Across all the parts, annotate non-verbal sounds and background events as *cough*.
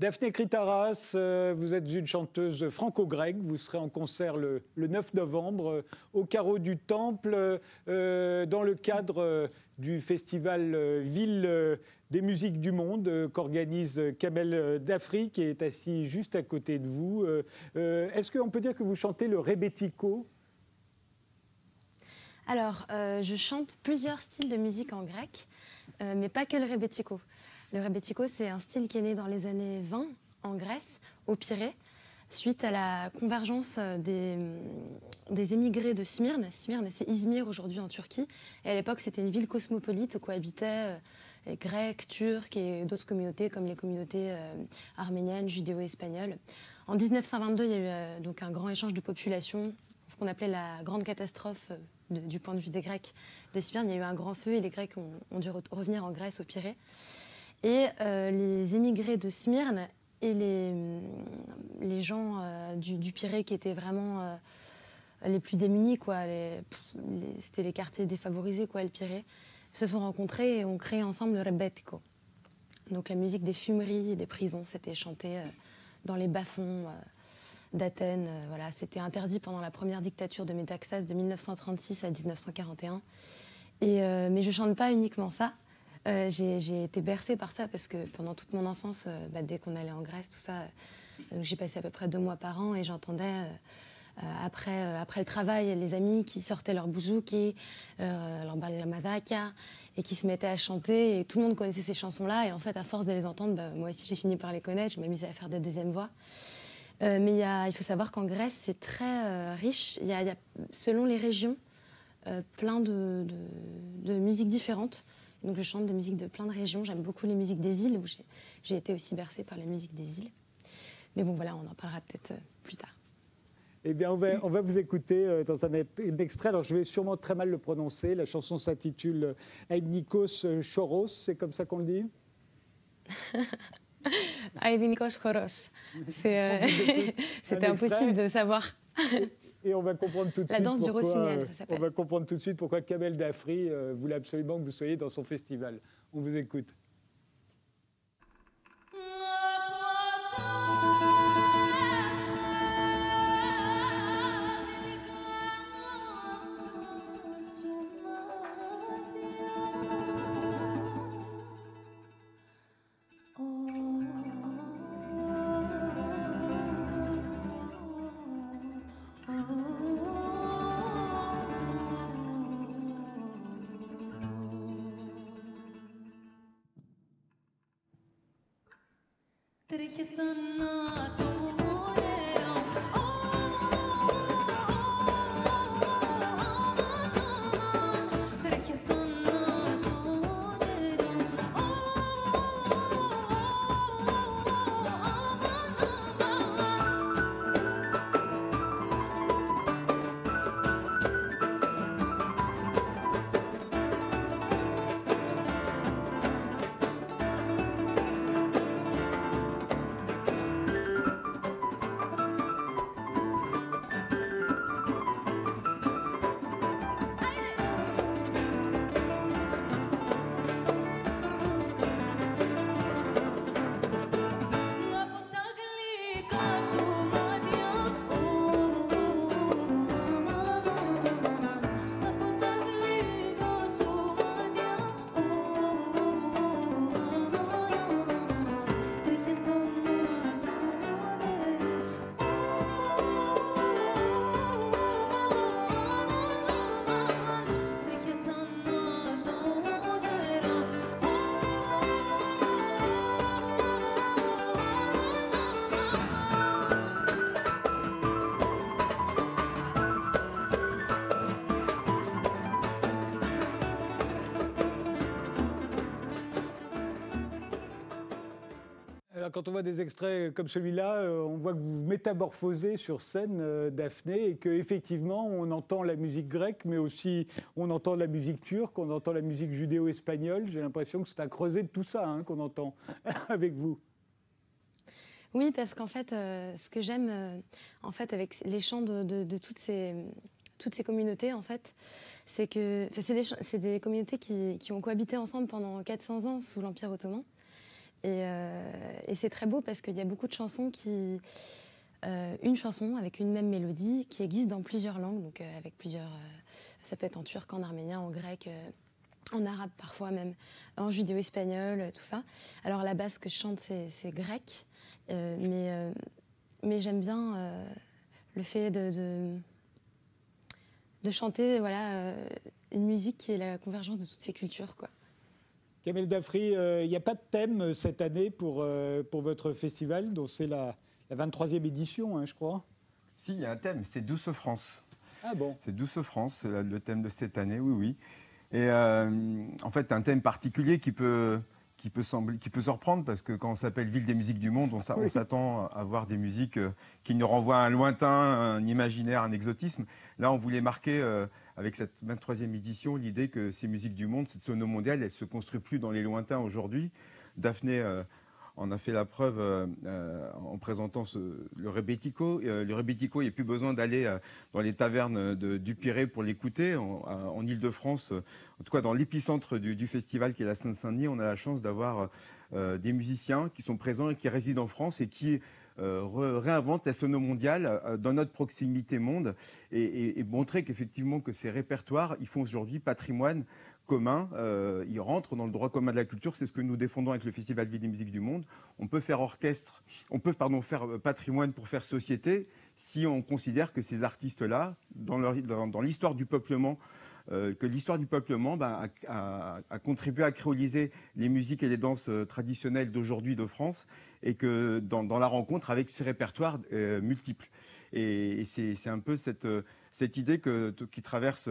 Daphné Kritaras, euh, vous êtes une chanteuse franco-grecque. Vous serez en concert le, 9 novembre euh, au Carreau du Temple euh, dans le cadre du festival Ville des musiques du monde qu'organise Kamel d'Afrique qui est assis juste à côté de vous. Est-ce qu'on peut dire que vous chantez le rebetiko? Alors, je chante plusieurs styles de musique en grec, mais pas que le rebetiko. Le rebetiko, c'est un style qui est né dans les années 20 en Grèce, au Pirée, suite à la convergence des, émigrés de Smyrne. Smyrne, c'est Izmir aujourd'hui en Turquie. Et à l'époque, c'était une ville cosmopolite où cohabitaient euh, les Grecs, Turcs et d'autres communautés comme les communautés euh, arméniennes, judéo-espagnoles. En 1922, il y a eu euh, donc un grand échange de population, ce qu'on appelait la grande catastrophe du point de vue des Grecs de Smyrne. Il y a eu un grand feu et les Grecs ont dû revenir en Grèce, au Pirée. Et euh, les émigrés de Smyrne et les, les gens euh, du, Pirée qui étaient vraiment euh, les plus démunis, c'était les quartiers défavorisés, quoi, le Pirée, se sont rencontrés et ont créé ensemble le rebetiko. Donc la musique des fumeries et des prisons, c'était chanté dans les bas-fonds d'Athènes. voilà, c'était interdit pendant la première dictature de Métaxas de 1936 à 1941. Et, mais je chante pas uniquement ça. Euh, j'ai été bercée par ça parce que pendant toute mon enfance, euh, bah, dès qu'on allait en Grèce, tout ça, euh, j'ai passé à peu près deux mois par an et j'entendais après, après le travail les amis qui sortaient leur bouzouki, leur la et qui se mettaient à chanter et tout le monde connaissait ces chansons-là et en fait à force de les entendre, bah, moi aussi j'ai fini par les connaître, je m'amusais à faire des deuxièmes voix. mais il faut savoir qu'en Grèce c'est très riche, il y, a, selon les régions plein de musiques différentes. Donc je chante des musiques de plein de régions. J'aime beaucoup les musiques des îles, où j'ai été aussi bercée par les musiques des îles. Mais bon, voilà, on en parlera peut-être euh, plus tard. Eh bien, on va, on va vous écouter euh, dans un, extrait. Alors, je vais sûrement très mal le prononcer. La chanson s'intitule Aïdnikos Choros. C'est comme ça qu'on le dit? *laughs* Aïdnikos Choros. Euh, *laughs* c'était *laughs* impossible de savoir. Et on va comprendre tout de La suite. La danse du rossignol, ça s'appelle. On va comprendre tout de suite pourquoi Kamel Dafri euh, voulait absolument que vous soyez dans son festival. On vous écoute. Quand on voit des extraits comme celui-là, euh, on voit que vous métamorphosez sur scène, euh, Daphné, et qu'effectivement, on entend la musique grecque, mais aussi on entend la musique turque, on entend la musique judéo-espagnole. J'ai l'impression que c'est un creuset de tout ça hein, qu'on entend *laughs* avec vous. Oui, parce qu'en fait, euh, ce que j'aime en fait, avec les chants de, toutes, ces, toutes ces communautés, en fait, c'est que c'est des, communautés qui ont cohabité ensemble pendant 400 ans sous l'Empire ottoman. Et, et c'est très beau parce qu'il y a beaucoup de chansons qui. une chanson avec une même mélodie qui existe dans plusieurs langues, donc avec plusieurs. ça peut être en turc, en arménien, en grec en arabe parfois même, en judéo-espagnol, tout ça. Alors la base que je chante, c'est grec, euh, mais, euh, mais j'aime bien euh, le fait de, de, chanter voilà, une musique qui est la convergence de toutes ces cultures. Quoi. Kamel Dafri, il n'y a pas de thème cette année pour, pour votre festival, dont c'est la, la 23e édition, hein, je crois? Si, il y a un thème, c'est Douce France. Ah bon? C'est Douce France, c'est le thème de cette année, oui, oui. Et euh, en fait, un thème particulier qui peut, qui peut, sembler, qui peut surprendre parce que quand on s'appelle Ville des musiques du monde, on, s'attend à voir des musiques euh, qui nous renvoient à un lointain, un imaginaire, un exotisme. Là, on voulait marquer euh, avec cette 23e édition l'idée que ces musiques du monde, cette sono mondiale, elle se construit plus dans les lointains aujourd'hui. Daphné on a fait la preuve euh, euh, en présentant le rebetico. Euh, le rebetico, il n'y a plus besoin d'aller dans les tavernes du Pirée pour l'écouter. En, Ile-de-France, en tout cas dans l'épicentre du, festival qui est la Seine-Saint-Denis, on a la chance d'avoir des musiciens qui sont présents et qui résident en France et qui réinventent la sono mondiale dans notre proximité monde et, montrer qu'effectivement que ces répertoires, ils font aujourd'hui patrimoine commun, euh, il rentre dans le droit commun de la culture. C'est ce que nous défendons avec le Festival Vie des musiques du monde. On peut faire orchestre, on peut pardon faire euh, patrimoine pour faire société si on considère que ces artistes-là, dans, dans, l'histoire du peuplement, euh, que l'histoire du peuplement ben, a, contribué à créoliser les musiques et les danses traditionnelles d'aujourd'hui de France et que dans, la rencontre avec ces répertoires multiples. Et, c'est un peu cette, cette idée que, qui traverse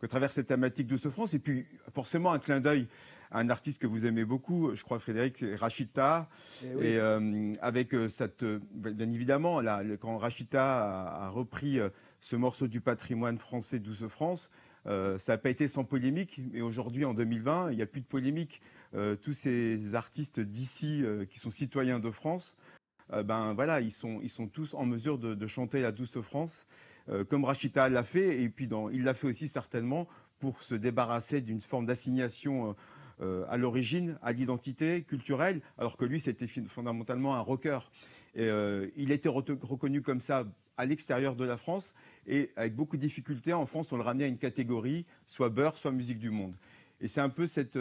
que traverse cette thématique de France. Et puis, forcément, un clin d'œil à un artiste que vous aimez beaucoup, je crois, Frédéric, c'est Rachita. Eh et, euh, avec euh, cette. Bien évidemment, là, quand Rachita a, repris euh, ce morceau du patrimoine français Douce France, ça n'a pas été sans polémique, mais aujourd'hui, en 2020, il n'y a plus de polémique. tous ces artistes d'ici qui sont citoyens de France, ben voilà, ils sont, ils sont tous en mesure de, chanter la Douce France. Euh, comme Rachita l'a fait, et puis il l'a fait aussi certainement pour se débarrasser d'une forme d'assignation euh, euh, à l'origine, à l'identité culturelle, alors que lui, c'était fondamentalement un rocker. Et, il été reconnu comme ça à l'extérieur de la France, et avec beaucoup de difficultés, en France, on le ramenait à une catégorie, soit beurre, soit musique du monde. Et c'est un peu cette,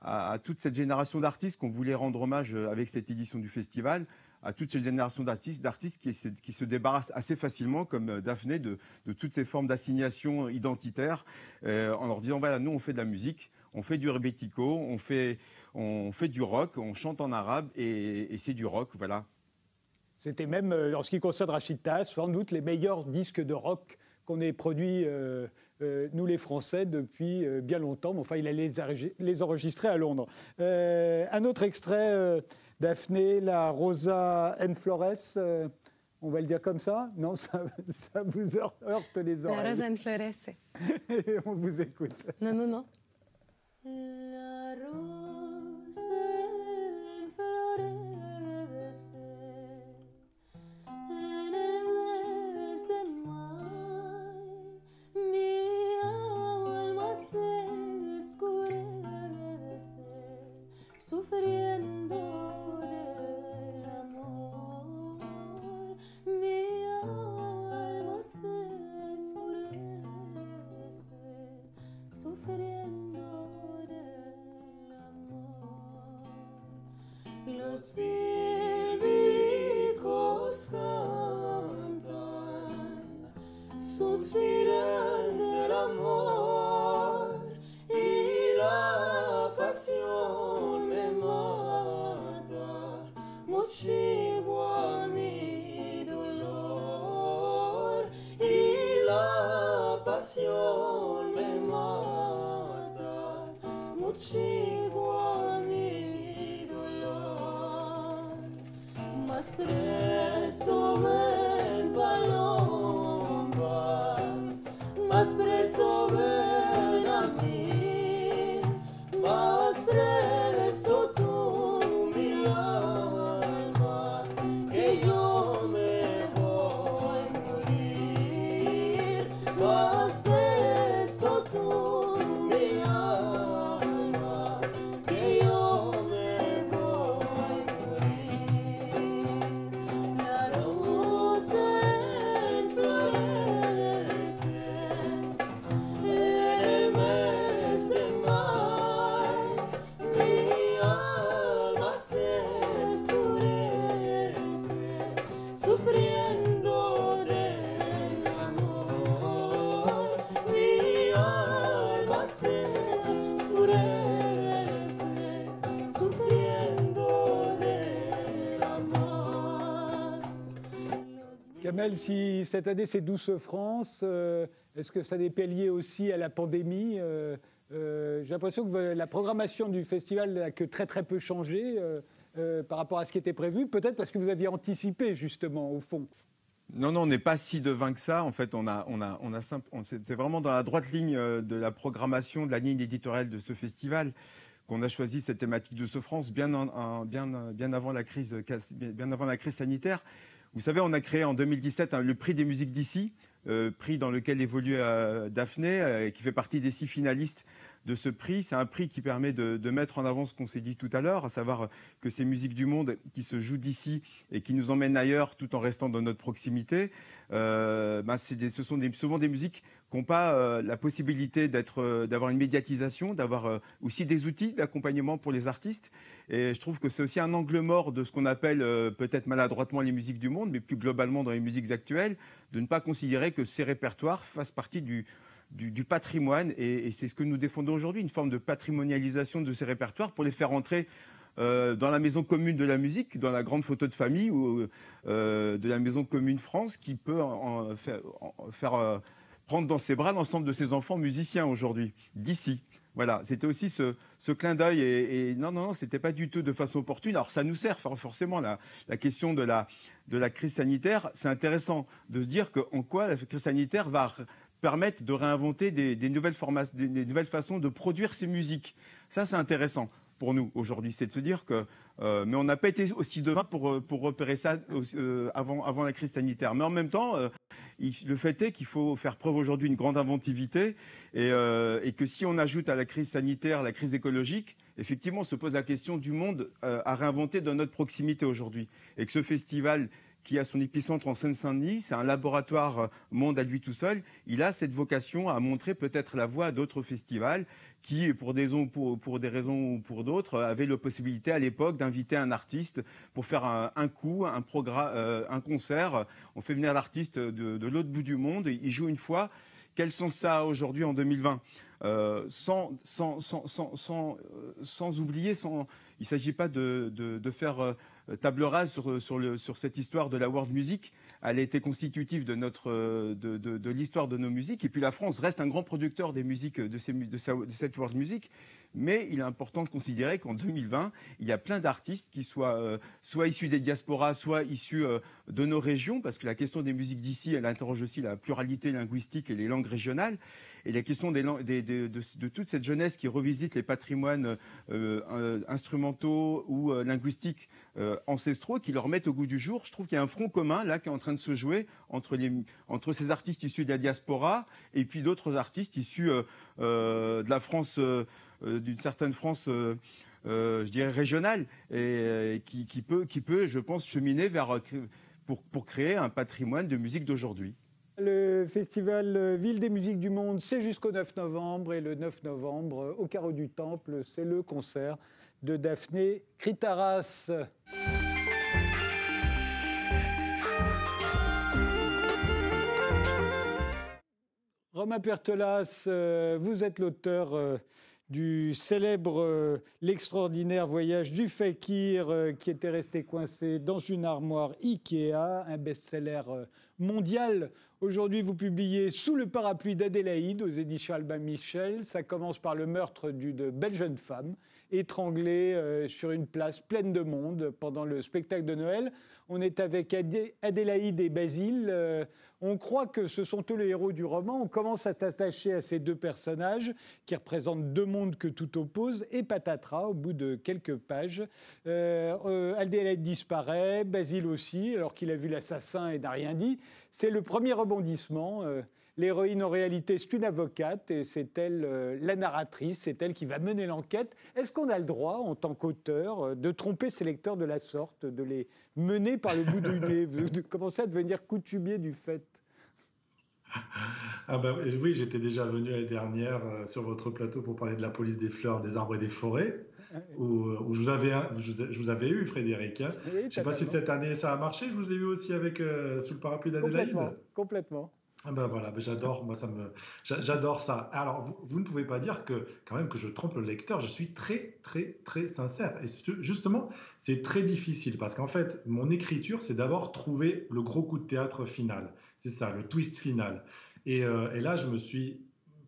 à, toute cette génération d'artistes qu'on voulait rendre hommage avec cette édition du festival, à toute cette génération d'artistes, qui, se débarrassent assez facilement, comme euh, Daphné, de, toutes ces formes d'assignation identitaire, euh, en leur disant voilà, nous on fait de la musique, on fait du rebetiko, on fait, on fait du rock, on chante en arabe et, c'est du rock, voilà. C'était même, euh, en ce qui concerne Rachita, sans doute les meilleurs disques de rock qu'on ait produits, euh, euh, nous les Français, depuis bien longtemps. Mais enfin, il allait les enregistrer à Londres. un autre extrait, Daphné, la Rosa N. Flores. on va le dire comme ça? Non, *laughs* ça, vous heurte les oreilles. La Rosa N. Flores. *laughs* On vous écoute. Non, non, non. La Rosa N. Flores. Si cette année c'est Douce France, euh, est-ce que ça n'est lié aussi à la pandémie euh, J'ai l'impression que la programmation du festival n'a que très très peu changé par rapport à ce qui était prévu, peut-être parce que vous aviez anticipé justement au fond. Non, non, on n'est pas si devin que ça. En fait, on a, on a, on a c'est vraiment dans la droite ligne de la programmation, de la ligne éditoriale de ce festival qu'on a choisi cette thématique de France bien, bien, bien, avant la crise, bien avant la crise sanitaire. Vous savez, on a créé en 2017 hein, le prix des musiques d'ici, euh, prix dans lequel évolue euh, Daphné, euh, qui fait partie des six finalistes de ce prix. C'est un prix qui permet de, mettre en avant ce qu'on s'est dit tout à l'heure, à savoir que ces musiques du monde qui se jouent d'ici et qui nous emmènent ailleurs tout en restant dans notre proximité, euh, ben, ce sont souvent des musiques qui n'ont pas euh, la possibilité euh, d'avoir une médiatisation, d'avoir aussi des outils d'accompagnement pour les artistes. Et je trouve que c'est aussi un angle mort de ce qu'on appelle peut-être maladroitement les musiques du monde, mais plus globalement dans les musiques actuelles, de ne pas considérer que ces répertoires fassent partie du, du, patrimoine, et, c'est ce que nous défendons aujourd'hui, une forme de patrimonialisation de ces répertoires pour les faire entrer euh, dans la maison commune de la musique, dans la grande photo de famille ou euh, de la maison commune France, qui peut faire, euh, prendre dans ses bras l'ensemble de ses enfants musiciens aujourd'hui, d'ici. Voilà, c'était aussi ce, clin d'œil et, non, non, non, c'était pas du tout de façon opportune. Alors ça nous sert forcément la, la question de la, de la crise sanitaire. C'est intéressant de se dire qu'en quoi la crise sanitaire va permettent de réinventer des, nouvelles des, nouvelles façons de produire ces musiques. Ça, c'est intéressant pour nous aujourd'hui, c'est de se dire que, euh, mais on n'a pas été aussi devant pour, euh, pour repérer ça euh, avant, la crise sanitaire. Mais en même temps, le fait est qu'il faut faire preuve aujourd'hui d'une grande inventivité et, et, que si on ajoute à la crise sanitaire la crise écologique, effectivement, se pose la question du monde à réinventer dans notre proximité aujourd'hui. Et que ce festival qui a son épicentre en Seine-Saint-Denis. C'est un laboratoire euh, monde à lui tout seul. Il a cette vocation à montrer peut-être la voie à d'autres festivals qui, pour des, pour, raisons ou pour d'autres, avaient la possibilité à l'époque d'inviter un artiste pour faire un, coup, un, euh, un concert. On fait venir l'artiste de, l'autre bout du monde, il joue une fois. Quel sens ça a aujourd'hui en 2020 euh, sans, sans, sans, oublier, il ne s'agit pas de, faire euh, table rase sur, cette histoire de la world music. Elle a été constitutive de, euh, l'histoire de nos musiques. Et puis la France reste un grand producteur des musiques de, cette world music. Mais il est important de considérer qu'en 2020, il y a plein d'artistes qui soient euh, soit issus des diasporas, soit issus de nos régions, parce que la question des musiques d'ici, elle interroge aussi la pluralité linguistique et les langues régionales. Et la question de, toute cette jeunesse qui revisite les patrimoines euh, instrumentaux ou euh, linguistiques euh, ancestraux, qui leur mettent au goût du jour, je trouve qu'il y a un front commun là qui est en train de se jouer entre, ces artistes issus de la diaspora et puis d'autres artistes issus de la France, d'une certaine France. je dirais régionale et, qui, peut, je pense, cheminer vers pour créer un patrimoine de musique d'aujourd'hui. Le festival Ville des musiques du monde, c'est jusqu'au 9 novembre. Et le 9 novembre, au Carreau du Temple, c'est le concert de Daphné Kritaras. Romain Pertelas, euh, vous êtes l'auteur euh, du célèbre euh, L'extraordinaire voyage du fakir qui était resté coincé dans une armoire Ikea, un best-seller mondial Aujourd'hui, vous publiez Sous le parapluie d'Adélaïde aux éditions Albin Michel. Ça commence par le meurtre d'une belle jeune femme étranglée euh, sur une place pleine de monde pendant le spectacle de Noël. On est avec Adélaïde et Basile. Euh, on croit que ce sont eux les héros du roman. On commence à s'attacher à ces deux personnages qui représentent deux mondes que tout oppose. Et patatras, au bout de quelques pages, euh, euh, Adélaïde disparaît, Basile aussi, alors qu'il a vu l'assassin et n'a rien dit. C'est le premier rebondissement. L'héroïne, en réalité, c'est une avocate et c'est elle, euh, la narratrice, c'est elle qui va mener l'enquête. Est-ce qu'on a le droit, en tant qu'auteur, euh, de tromper ses lecteurs de la sorte, de les mener par le bout du nez, de commencer à devenir coutumier du fait? Ah bah, oui, j'étais déjà venu l'année dernière euh, sur votre plateau pour parler de la police des fleurs, des arbres et des forêts, où, je, vous avais, je, vous avais eu, Frédéric. Hein. je ne sais pas si cette année ça a marché, je vous ai eu aussi avec Sous le parapluie d'Adélaïde. Complètement, complètement. Ah ben voilà, ben j'adore, moi ça me, j'adore ça. Alors vous, vous, ne pouvez pas dire que quand même que je trompe le lecteur. Je suis très très très sincère. Et justement, c'est très difficile parce qu'en fait, mon écriture, c'est d'abord trouver le gros coup de théâtre final. C'est ça, le twist final. Et, euh, et là, je me suis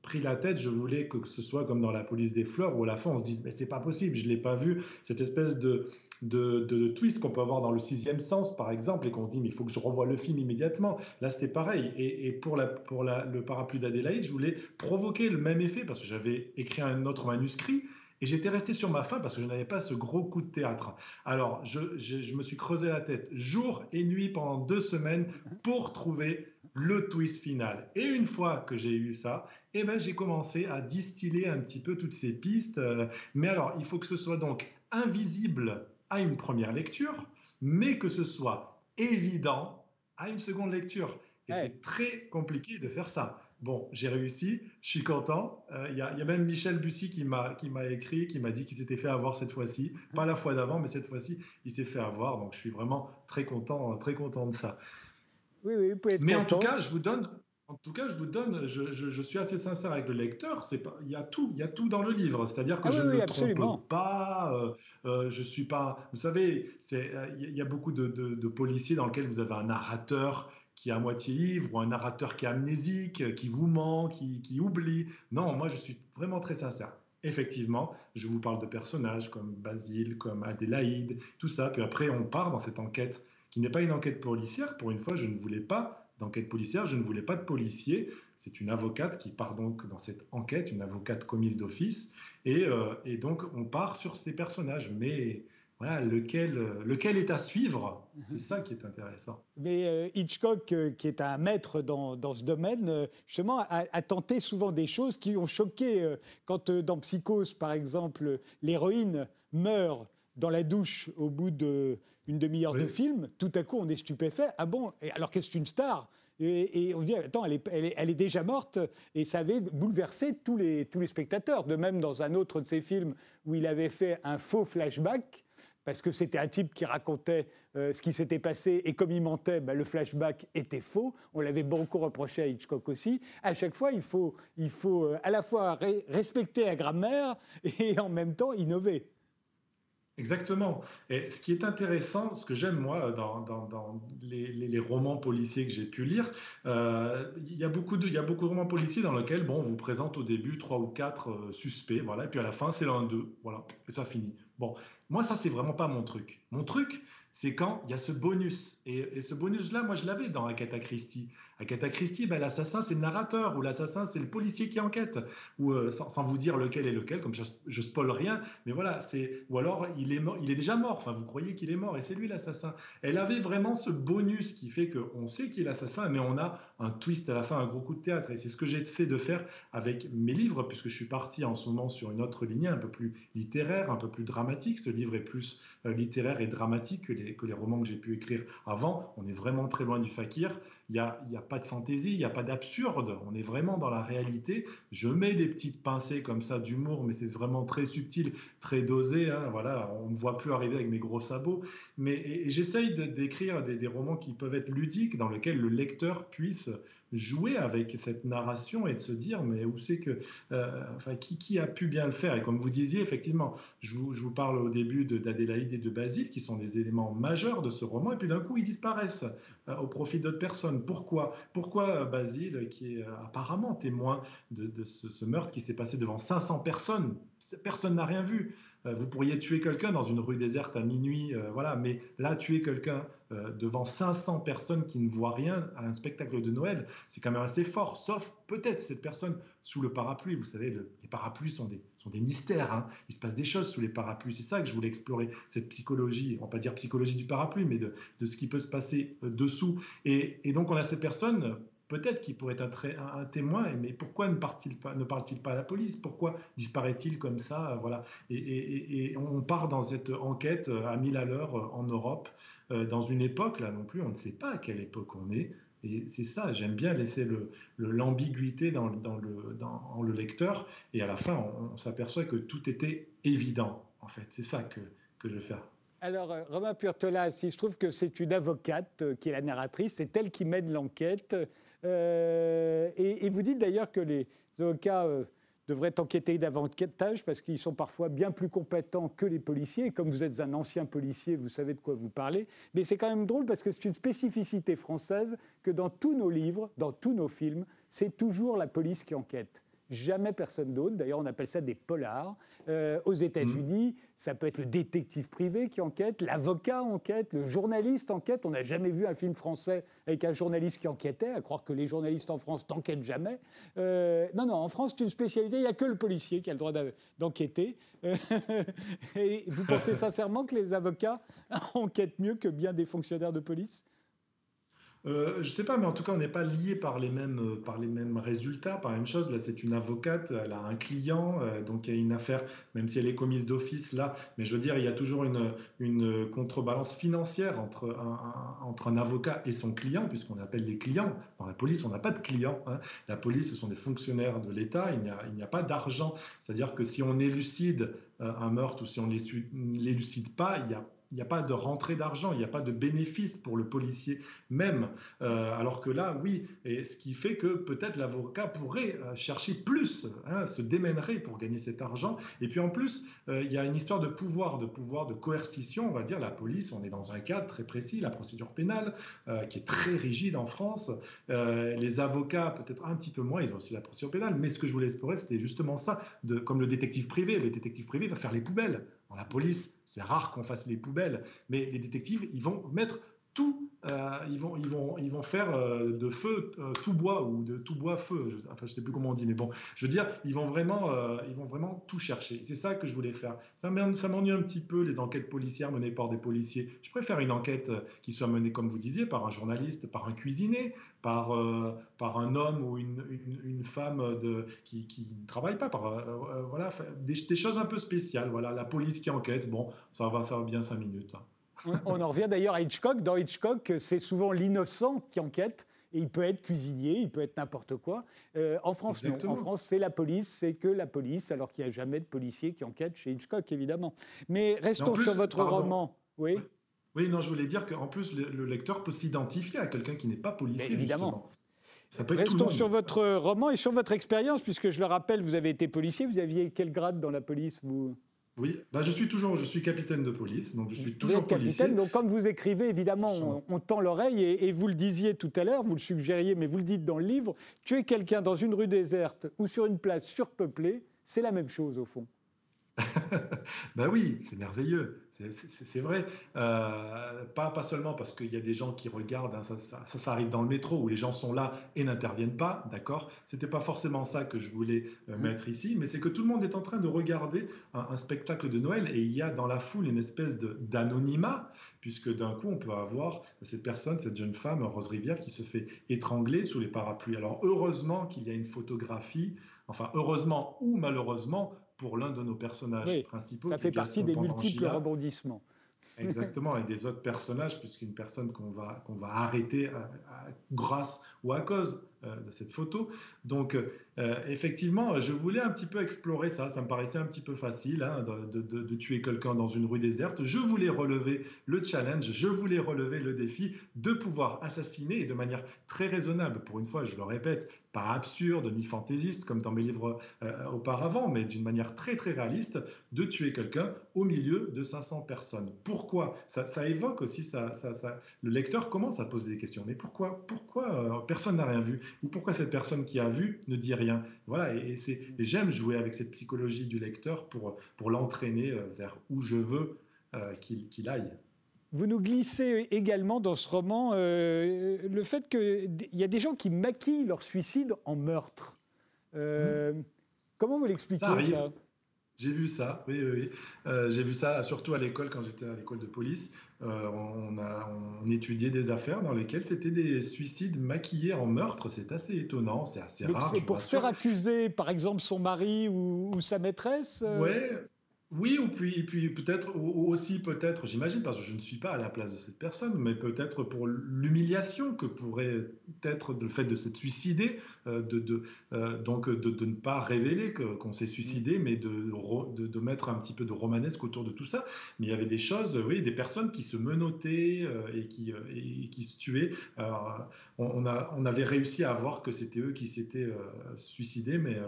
pris la tête, je voulais que ce soit comme dans La police des fleurs, où à la fin on se dise, mais c'est pas possible, je l'ai pas vu, cette espèce de, de, twist qu'on peut avoir dans le sixième sens, par exemple, et qu'on se dit, mais il faut que je revoie le film immédiatement. Là, c'était pareil. Et, pour, la, pour le parapluie d'Adélaïde, je voulais provoquer le même effet, parce que j'avais écrit un autre manuscrit, et j'étais resté sur ma fin parce que je n'avais pas ce gros coup de théâtre. Alors, je, je, me suis creusé la tête jour et nuit pendant deux semaines pour trouver le twist final. Et une fois que j'ai eu ça, eh ben, j'ai commencé à distiller un petit peu toutes ces pistes. Euh, mais alors, il faut que ce soit donc invisible à une première lecture, mais que ce soit évident à une seconde lecture. Et c'est très compliqué de faire ça. Bon, j'ai réussi, je suis content. Euh, il y, a même Michel Bussy qui m'a écrit, qui m'a dit qu'il s'était fait avoir cette fois-ci. Pas la fois d'avant, mais cette fois-ci, il s'est fait avoir. Donc, je suis vraiment très content, très content de ça. Oui, oui, vous pouvez être Mais en tout cas, je vous donne, en tout cas, je vous donne, je, suis assez sincère avec le lecteur. C'est pas, il y a tout, il y a tout dans le livre. C'est-à-dire que ah je ne trompe pas. Euh, euh, je suis pas. Vous savez, c'est, euh, il y a beaucoup de, policiers dans lesquels vous avez un narrateur qui est à moitié ivre ou un narrateur qui est amnésique, qui vous ment, qui, qui oublie. Non, moi, je suis vraiment très sincère. Effectivement, je vous parle de personnages comme Basile, comme Adélaïde, tout ça. Puis après, on part dans cette enquête qui n'est pas une enquête policière. Pour une fois, je ne voulais pas d'enquête policière. Je ne voulais pas de policier. C'est une avocate qui part donc dans cette enquête, une avocate commise d'office. Et, euh, et, donc, on part sur ces personnages. Mais voilà, lequel, lequel est à suivre? C'est ça qui est intéressant. Mais euh, Hitchcock, euh, qui est un maître dans, dans ce domaine, justement, a, a, tenté souvent des choses qui ont choqué. Quand dans Psychose, par exemple, l'héroïne meurt dans la douche au bout de une demi-heure de film, tout à coup on est stupéfait. Ah bon Alors que c'est une star? Et, on dit, attends, elle est, elle, est, déjà morte, et ça avait bouleversé tous les, tous les spectateurs. De même, dans un autre de ses films où il avait fait un faux flashback, parce que c'était un type qui racontait euh, ce qui s'était passé, et comme il mentait, bah, le flashback était faux. On l'avait beaucoup reproché à Hitchcock aussi. À chaque fois, il faut, il faut euh, à la fois respecter la grammaire et en même temps innover. Exactement. Et ce qui est intéressant, ce que j'aime moi dans, les, romans policiers que j'ai pu lire, euh, il, y a beaucoup de, il y a beaucoup de romans policiers dans lesquels bon, on vous présente au début trois ou quatre euh, suspects, voilà, et puis à la fin c'est l'un d'eux, voilà, et ça finit. Bon, moi ça c'est vraiment pas mon truc. Mon truc, c'est quand il y a ce bonus. Et, ce bonus-là, moi, je l'avais dans Agatha Christie. Christie, ben, l'assassin, c'est le narrateur, ou l'assassin, c'est le policier qui enquête, ou euh, sans, vous dire lequel est lequel, comme je, je spoil rien, mais voilà, c'est ou alors il est mort, il est déjà mort. Enfin, vous croyez qu'il est mort, et c'est lui l'assassin. Elle avait vraiment ce bonus qui fait qu'on sait qui est l'assassin, mais on a un twist à la fin, un gros coup de théâtre. Et c'est ce que j'essaie de faire avec mes livres, puisque je suis parti en ce moment sur une autre lignée, un peu plus littéraire, un peu plus dramatique. Ce livre est plus euh, littéraire et dramatique que les que les romans que j'ai pu écrire avant. On est vraiment très loin du fakir. Il n'y a, a, pas de fantaisie, il n'y a pas d'absurde. On est vraiment dans la réalité. Je mets des petites pincées comme ça d'humour, mais c'est vraiment très subtil, très dosé. Hein. Voilà, on ne voit plus arriver avec mes gros sabots. Mais j'essaye d'écrire des, des, romans qui peuvent être ludiques, dans lesquels le lecteur puisse jouer avec cette narration et de se dire mais où c'est que euh, enfin qui, qui, a pu bien le faire? Et comme vous disiez effectivement je vous, je vous parle au début d'Adélaïde et de Basile qui sont des éléments majeurs de ce roman et puis d'un coup ils disparaissent euh, au profit d'autres personnes. Pourquoi? Pourquoi Basile qui est euh, apparemment témoin de, de ce, ce, meurtre qui s'est passé devant 500 personnes personne n'a rien vu vous pourriez tuer quelqu'un dans une rue déserte à minuit, voilà, mais là, tuer quelqu'un euh, devant 500 personnes qui ne voient rien à un spectacle de Noël, c'est quand même assez fort, sauf peut-être cette personne sous le parapluie. Vous savez, les parapluies sont des, sont des mystères, hein. il se passe des choses sous les parapluies. C'est ça que je voulais explorer, cette psychologie, on va pas dire psychologie du parapluie, mais de, de ce qui peut se passer euh, dessous. Et, et, donc on a ces personnes peut-être qui pourraient être un, témoin, mais pourquoi ne parle-t-il pas, à la police? Pourquoi disparaît-il comme ça euh, voilà. Et, on part dans cette enquête à mille à l'heure en Europe, euh, dans une époque, là non plus, on ne sait pas à quelle époque on est. Et c'est ça, j'aime bien laisser l'ambiguïté le, dans, dans, le, dans le lecteur. Et à la fin, on, s'aperçoit que tout était évident, en fait. C'est ça que, que je faire. Alors, euh, Romain Purtolas, il se trouve que c'est une avocate euh, qui est la narratrice, c'est elle qui mène l'enquête. Et, vous dites d'ailleurs que les avocats devraient enquêter davantage parce qu'ils sont parfois bien plus compétents que les policiers. comme vous êtes un ancien policier, vous savez de quoi vous parlez. Mais c'est quand même drôle parce que c'est une spécificité française que dans tous nos livres, dans tous nos films, c'est toujours la police qui enquête jamais personne d'autre. D'ailleurs, on appelle ça des polars. Euh, aux États-Unis, ça peut être le détective privé qui enquête, l'avocat enquête, le journaliste enquête. On n'a jamais vu un film français avec un journaliste qui enquêtait, à croire que les journalistes en France n'enquêtent jamais. Euh, non, non, en France, c'est une spécialité. Il n'y a que le policier qui a le droit d'enquêter. *laughs* et vous pensez sincèrement que les avocats *laughs* enquêtent mieux que bien des fonctionnaires de police? Euh, je ne sais pas, mais en tout cas, on n'est pas lié par les mêmes euh, par les mêmes résultats, par la même chose. Là, c'est une avocate, elle a un client, euh, donc il y a une affaire, même si elle est commise d'office là. Mais je veux dire, il y a toujours une, une contrebalance financière entre un, entre un avocat et son client, puisqu'on appelle les clients. Dans la police, on n'a pas de clients. Hein. La police, ce sont des fonctionnaires de l'État. Il n'y a, n'y a pas d'argent. C'est-à-dire que si on élucide un meurtre ou si on ne l'élucide pas, il y a il n'y a pas de rentrée d'argent, il n'y a pas de bénéfice pour le policier même. Euh, alors que là, oui, et ce qui fait que peut-être l'avocat pourrait euh, chercher plus, hein, se démènerait pour gagner cet argent. Et puis en plus, euh, il y a une histoire de pouvoir, de pouvoir de coercition, on va dire. La police, on est dans un cadre très précis, la procédure pénale, qui est très rigide en France. les avocats, peut-être un petit peu moins, ils ont aussi la procédure pénale. Mais ce que je voulais explorer, c'était justement ça, comme le détective privé. Le détective privé va faire les poubelles. La police, c'est rare qu'on fasse les poubelles, mais les détectives, ils vont mettre tout, euh, ils, vont, ils, vont, ils vont faire euh, de feu euh, tout bois ou de tout bois feu. Je, enfin, je sais plus comment on dit, mais bon, je veux dire, ils vont vraiment, ils vont vraiment tout chercher. C'est ça que je voulais faire. Ça m'ennuie un petit peu les enquêtes policières menées par des policiers. Je préfère une enquête qui soit menée, comme vous disiez, par un journaliste, par un cuisinier, par, par un homme ou une, une, femme de, qui, qui, ne travaille pas, voilà, des, choses un peu spéciales. Voilà, la police qui enquête, bon, ça va faire bien cinq minutes. Hein. On en revient d'ailleurs à Hitchcock. Dans Hitchcock, c'est souvent l'innocent qui enquête. Et il peut être cuisinier, il peut être n'importe quoi. Euh, en France, non. En France, c'est la police, c'est que la police, alors qu'il n'y a jamais de policier qui enquête chez Hitchcock, évidemment. Mais restons sur votre roman. Oui. Oui, non, je voulais dire qu'en plus, le, lecteur peut s'identifier à quelqu'un qui n'est pas policier. évidemment. Ça peut Restons sur votre roman et sur votre expérience, puisque je le rappelle, vous avez été policier. Vous aviez quel grade dans la police, vous? Oui, bah, je suis toujours, je suis capitaine de police, donc je suis toujours capitaine. Donc quand vous écrivez, évidemment, on, tend l'oreille et, vous le disiez tout à l'heure, vous le suggériez, mais vous le dites dans le livre, tuer quelqu'un dans une rue déserte ou sur une place surpeuplée, c'est la même chose au fond. Ben oui, c'est merveilleux, c'est vrai. Euh, pas, pas seulement parce qu'il y a des gens qui regardent, hein, ça, ça, arrive dans le métro où les gens sont là et n'interviennent pas, d'accord? C'était pas forcément ça que je voulais euh, mettre ici, mais c'est que tout le monde est en train de regarder un, spectacle de Noël et il y a dans la foule une espèce d'anonymat, puisque d'un coup on peut avoir cette personne, cette jeune femme, Rose Rivière, qui se fait étrangler sous les parapluies. Alors heureusement qu'il y a une photographie, enfin heureusement ou malheureusement, pour l'un de nos personnages principaux. Ça fait partie des multiples rebondissements. *laughs* Exactement, et des autres personnages, puisqu'une personne qu'on va, qu'on va arrêter grâce ou à cause de cette photo. Donc, euh, effectivement, je voulais un petit peu explorer ça. Ça me paraissait un petit peu facile hein, de, tuer quelqu'un dans une rue déserte. Je voulais relever le challenge, je voulais relever le défi de pouvoir assassiner de manière très raisonnable. Pour une fois, je le répète, pas absurde ni fantaisiste comme dans mes livres euh, auparavant, mais d'une manière très très réaliste, de tuer quelqu'un au milieu de 500 personnes. Pourquoi? Ça, ça, évoque aussi, ça, ça, le lecteur commence à poser des questions. Mais pourquoi, pourquoi euh, personne n'a rien vu? Ou pourquoi cette personne qui a vu ne dit rien? Voilà, et, et j'aime jouer avec cette psychologie du lecteur pour, pour l'entraîner euh, vers où je veux qu'il aille. Vous nous glissez également dans ce roman euh, le fait qu'il y a des gens qui maquillent leur suicide en meurtre. Euh, mmh. Comment vous l'expliquez ça, J'ai vu ça, oui, oui. Euh, j'ai vu ça surtout à l'école quand j'étais à l'école de police. on, a, on, étudiait des affaires dans lesquelles c'était des suicides maquillés en meurtre. C'est assez étonnant, c'est assez rare. C'est pour faire accuser, par exemple, son mari ou, ou sa maîtresse Oui, oui, ou puis, puis peut-être aussi peut-être, j'imagine, parce que je ne suis pas à la place de cette personne, mais peut-être pour l'humiliation que pourrait être le fait de se suicider de, donc de, ne pas révéler qu'on s'est suicidé, mais de, de, mettre un petit peu de romanesque autour de tout ça. Mais il y avait des choses, oui, des personnes qui se menottaient et, qui, qui se tuaient. Alors, on, a, on, avait réussi à voir que c'était eux qui s'étaient suicidés, mais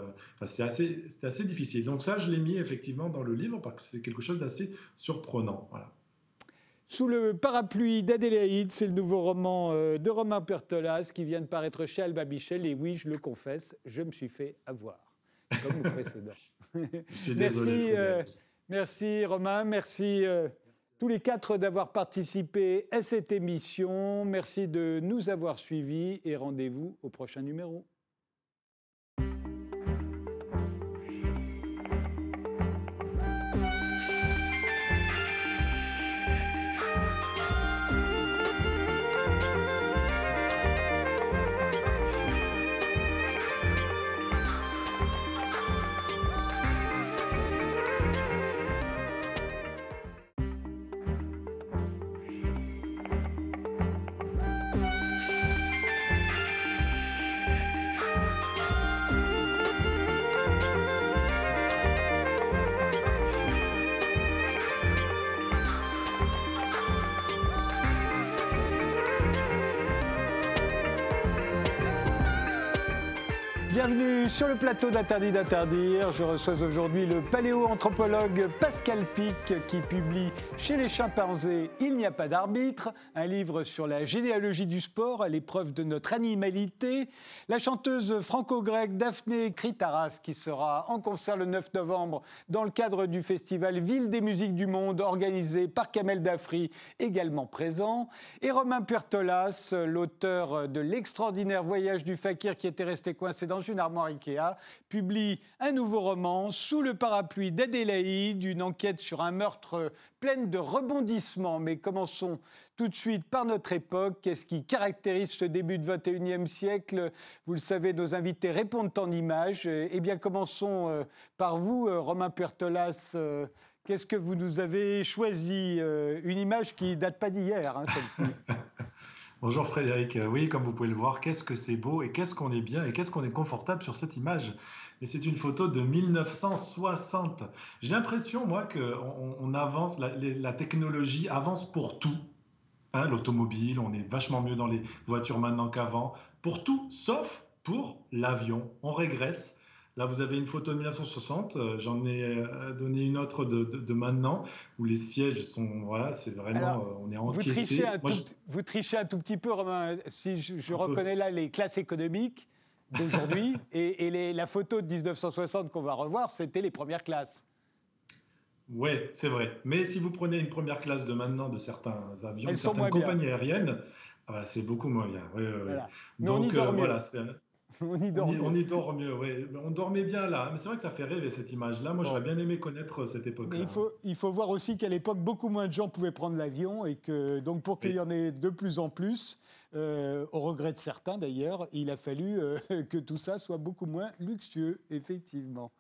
c'était assez, assez difficile. Donc ça, je l'ai mis effectivement dans le livre parce que c'est quelque chose d'assez surprenant. Voilà. Sous le parapluie d'Adélaïde, c'est le nouveau roman euh, de Romain Pertolas qui vient de paraître chez Alba Michel. Et oui, je le confesse, je me suis fait avoir, comme le précédent. *laughs* merci, euh, merci Romain, merci euh, tous les quatre d'avoir participé à cette émission. Merci de nous avoir suivis et rendez-vous au prochain numéro. Bienvenue sur le plateau d'Interdit d'interdire. Je reçois aujourd'hui le paléoanthropologue Pascal Pic qui publie chez les chimpanzés Il n'y a pas d'arbitre, un livre sur la généalogie du sport à l'épreuve de notre animalité. La chanteuse franco-grecque Daphné Kritaras qui sera en concert le 9 novembre dans le cadre du festival Ville des musiques du monde organisé par Kamel Dafri, également présent. Et Romain Puertolas, l'auteur de l'extraordinaire voyage du fakir qui était resté coincé dans une armoire Ikea, publie un nouveau roman sous le parapluie d'Adélaïde, une enquête sur un meurtre plein de rebondissements. Mais commençons tout de suite par notre époque. Qu'est-ce qui caractérise ce début de 21e siècle? Vous le savez, nos invités répondent en images. Eh bien, commençons euh, par vous, euh, Romain Pertolas. Euh, qu'est-ce que vous nous avez choisi? Une image qui date pas d'hier, hein, celle-ci. *laughs* Bonjour Frédéric. Euh, oui, comme vous pouvez le voir, qu'est-ce que c'est beau et qu'est-ce qu'on est bien et qu'est-ce qu'on est confortable sur cette image. Et c'est une photo de 1960. J'ai l'impression, moi, qu'on on avance, la, technologie avance pour tout. Hein, l'automobile, on est vachement mieux dans les voitures maintenant qu'avant. Pour tout, sauf pour l'avion. On régresse. Là, vous avez une photo de 1960. Euh, j'en ai euh, donné une autre de, maintenant où les sièges sont. Voilà, c'est vraiment. Euh, on est encaissé. Vous trichez, un tout, vous trichez un tout petit peu, Romain. Si je, reconnais là les classes économiques d'aujourd'hui *laughs* et, la photo de 1960 qu'on va revoir, c'était les premières classes. Oui, c'est vrai. Mais si vous prenez une première classe de maintenant de certains avions, de certaines compagnies aériennes, ah bah, c'est beaucoup moins bien. Donc voilà, *laughs* on y dort on y, dort mieux, oui. On dormait bien là. Mais c'est vrai que ça fait rêver cette image-là. Moi, j'aurais bien aimé connaître cette époque-là. Il faut, il faut voir aussi qu'à l'époque, beaucoup moins de gens pouvaient prendre l'avion et que, donc, pour qu'il y en ait de plus en plus, euh, au regret de certains d'ailleurs, il a fallu euh, *laughs* que tout ça soit beaucoup moins luxueux, effectivement.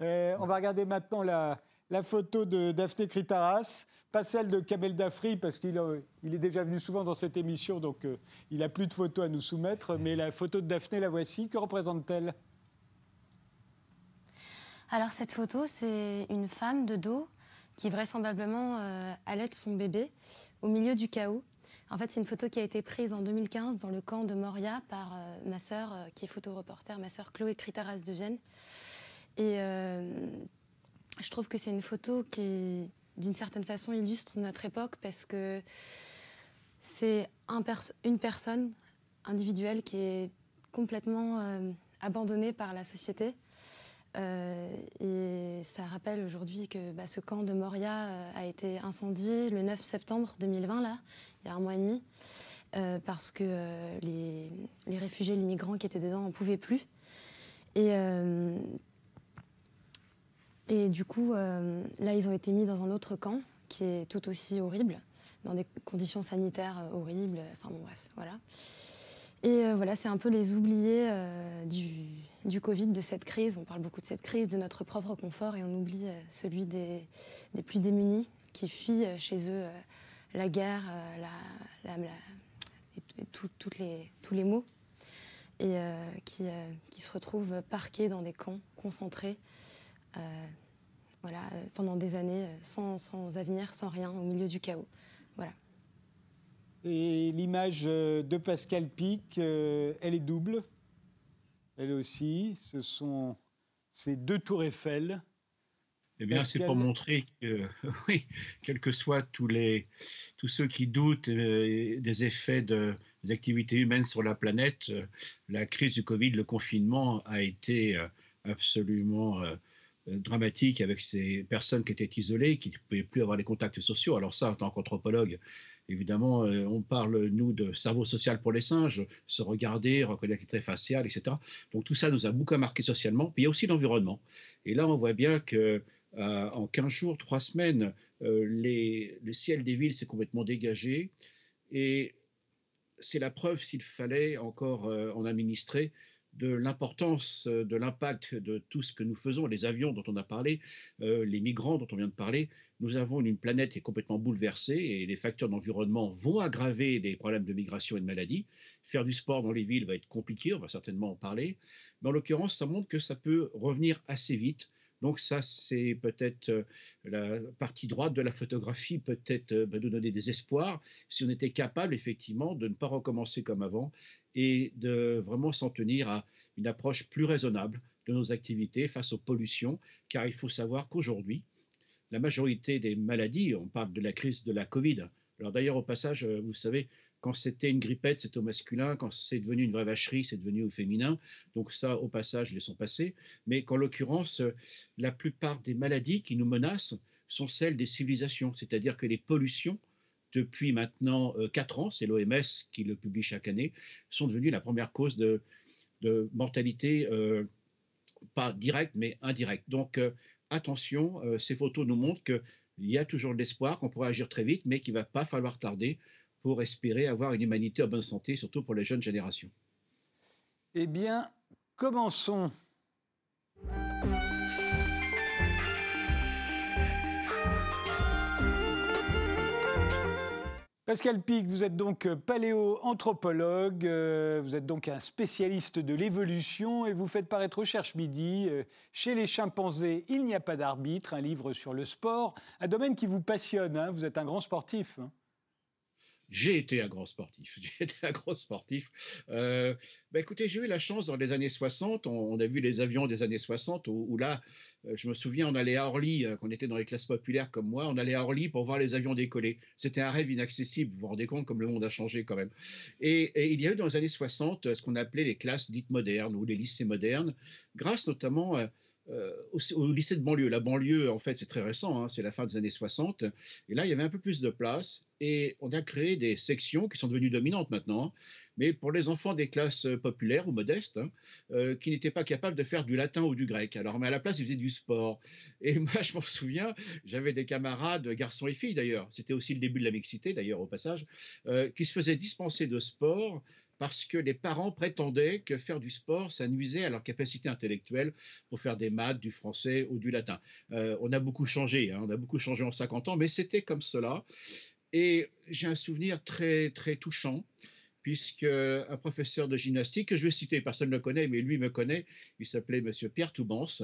Euh, on va regarder maintenant la, la photo de Daphné Kritaras, pas celle de Kamel Dafri, parce qu'il il est déjà venu souvent dans cette émission, donc euh, il n'a plus de photos à nous soumettre, mais la photo de Daphné, la voici. Que représente-t-elle? Alors cette photo, c'est une femme de dos qui vraisemblablement euh, allait son bébé au milieu du chaos. En fait, c'est une photo qui a été prise en 2015 dans le camp de Moria par euh, ma sœur, qui est photoreporter, ma sœur Chloé Kritaras de Vienne. Et je trouve que c'est une photo qui, d'une certaine façon, illustre notre époque parce que c'est un une personne individuelle qui est complètement euh, abandonnée par la société. Euh, et ça rappelle aujourd'hui que bah, ce camp de Moria euh, a été incendié le 9 septembre 2020, là, il y a un mois et demi, parce que les, les, réfugiés, les migrants qui étaient dedans n'en pouvaient plus. Et et du coup, euh, là, ils ont été mis dans un autre camp qui est tout aussi horrible, dans des conditions sanitaires euh, horribles. Enfin bon, bref, voilà. Et euh, voilà, c'est un peu les oubliés du, Covid, de cette crise. On parle beaucoup de cette crise, de notre propre confort, et on oublie celui des, plus démunis qui fuient chez eux la guerre, les, tous les maux. et qui, qui, se retrouvent parqués dans des camps concentrés voilà, pendant des années sans, sans, avenir, sans rien, au milieu du chaos. Voilà. Et l'image de Pascal Pic, elle est double. Elle aussi, ce sont ces deux tours Eiffel eh bien, c'est pour montrer que, *laughs* oui, quels que soient tous, les, tous ceux qui doutent euh, des effets de, des activités humaines sur la planète, euh, la crise du Covid, le confinement a été euh, absolument dramatique avec ces personnes qui étaient isolées, qui ne pouvaient plus avoir les contacts sociaux. Alors ça, en tant qu'anthropologue, évidemment, on parle, nous, de cerveau social pour les singes, se regarder, reconnaître les traits faciaux, etc. Donc tout ça nous a beaucoup marqué socialement. Puis il y a aussi l'environnement. Et là, on voit bien que euh, en 15 jours, 3 semaines, euh, le ciel des villes s'est complètement dégagé. Et c'est la preuve, s'il fallait encore euh, en administrer, de l'importance, de l'impact de tout ce que nous faisons, les avions dont on a parlé, les migrants dont on vient de parler. Nous avons une planète qui est complètement bouleversée et les facteurs d'environnement vont aggraver les problèmes de migration et de maladie. Faire du sport dans les villes va être compliqué, on va certainement en parler. Mais en l'occurrence, ça montre que ça peut revenir assez vite donc ça, c'est peut-être euh, la partie droite de la photographie, peut-être euh, nous donner des espoirs si on était capable effectivement de ne pas recommencer comme avant et de vraiment s'en tenir à une approche plus raisonnable de nos activités face aux pollutions, car il faut savoir qu'aujourd'hui, la majorité des maladies, on parle de la crise de la Covid, alors d'ailleurs au passage, euh, vous savez, quand c'était une grippette, c'est au masculin. Quand c'est devenu une vraie vacherie, c'est devenu au féminin. Donc ça, au passage, les sont passés. Mais qu'en l'occurrence, la plupart des maladies qui nous menacent sont celles des civilisations. C'est-à-dire que les pollutions, depuis maintenant 4 euh, ans, c'est l'OMS qui le publie chaque année, sont devenues la première cause de, mortalité, euh, pas directe, mais indirecte. Donc euh, attention, ces photos nous montrent qu'il y a toujours de l'espoir, qu'on pourra agir très vite, mais qu'il ne va pas falloir tarder pour espérer avoir une humanité en bonne santé, surtout pour les jeunes générations Eh bien, commençons. Pascal Pic, vous êtes donc paléoanthropologue, euh, vous êtes donc un spécialiste de l'évolution et vous faites paraître Recherche Midi euh, chez les chimpanzés Il n'y a pas d'arbitre, un livre sur le sport, un domaine qui vous passionne, hein, vous êtes un grand sportif. Hein. J'ai été un grand sportif. *laughs* J'ai un grand sportif. Euh, bah, écoutez, j'ai eu la chance dans les années 60, on, a vu les avions des années 60, où, là, euh, je me souviens, on allait à Orly, euh, quand on était dans les classes populaires comme moi, on allait à Orly pour voir les avions décoller. C'était un rêve inaccessible, vous vous rendez compte comme le monde a changé quand même. Et, et il y a eu dans les années 60 ce qu'on appelait les classes dites modernes ou les lycées modernes, grâce notamment à euh, au, lycée de banlieue. La banlieue, en fait, c'est très récent, hein, c'est la fin des années 60. Et là, il y avait un peu plus de place et on a créé des sections qui sont devenues dominantes maintenant, mais pour les enfants des classes populaires ou modestes, hein, euh, qui n'étaient pas capables de faire du latin ou du grec. Alors, mais à la place, ils faisaient du sport. Et *laughs* moi, je m'en souviens, j'avais des camarades, garçons et filles d'ailleurs, c'était aussi le début de la mixité d'ailleurs au passage, euh, qui se faisaient dispenser de sport parce que les parents prétendaient que faire du sport, ça nuisait à leur capacité intellectuelle pour faire des maths, du français ou du latin. Euh, on a beaucoup changé, hein, on a beaucoup changé en 50 ans, mais c'était comme cela. Et j'ai un souvenir très, très touchant puisque un professeur de gymnastique, que je vais citer, personne ne le connaît, mais lui me connaît, il s'appelait Monsieur Pierre Toubance,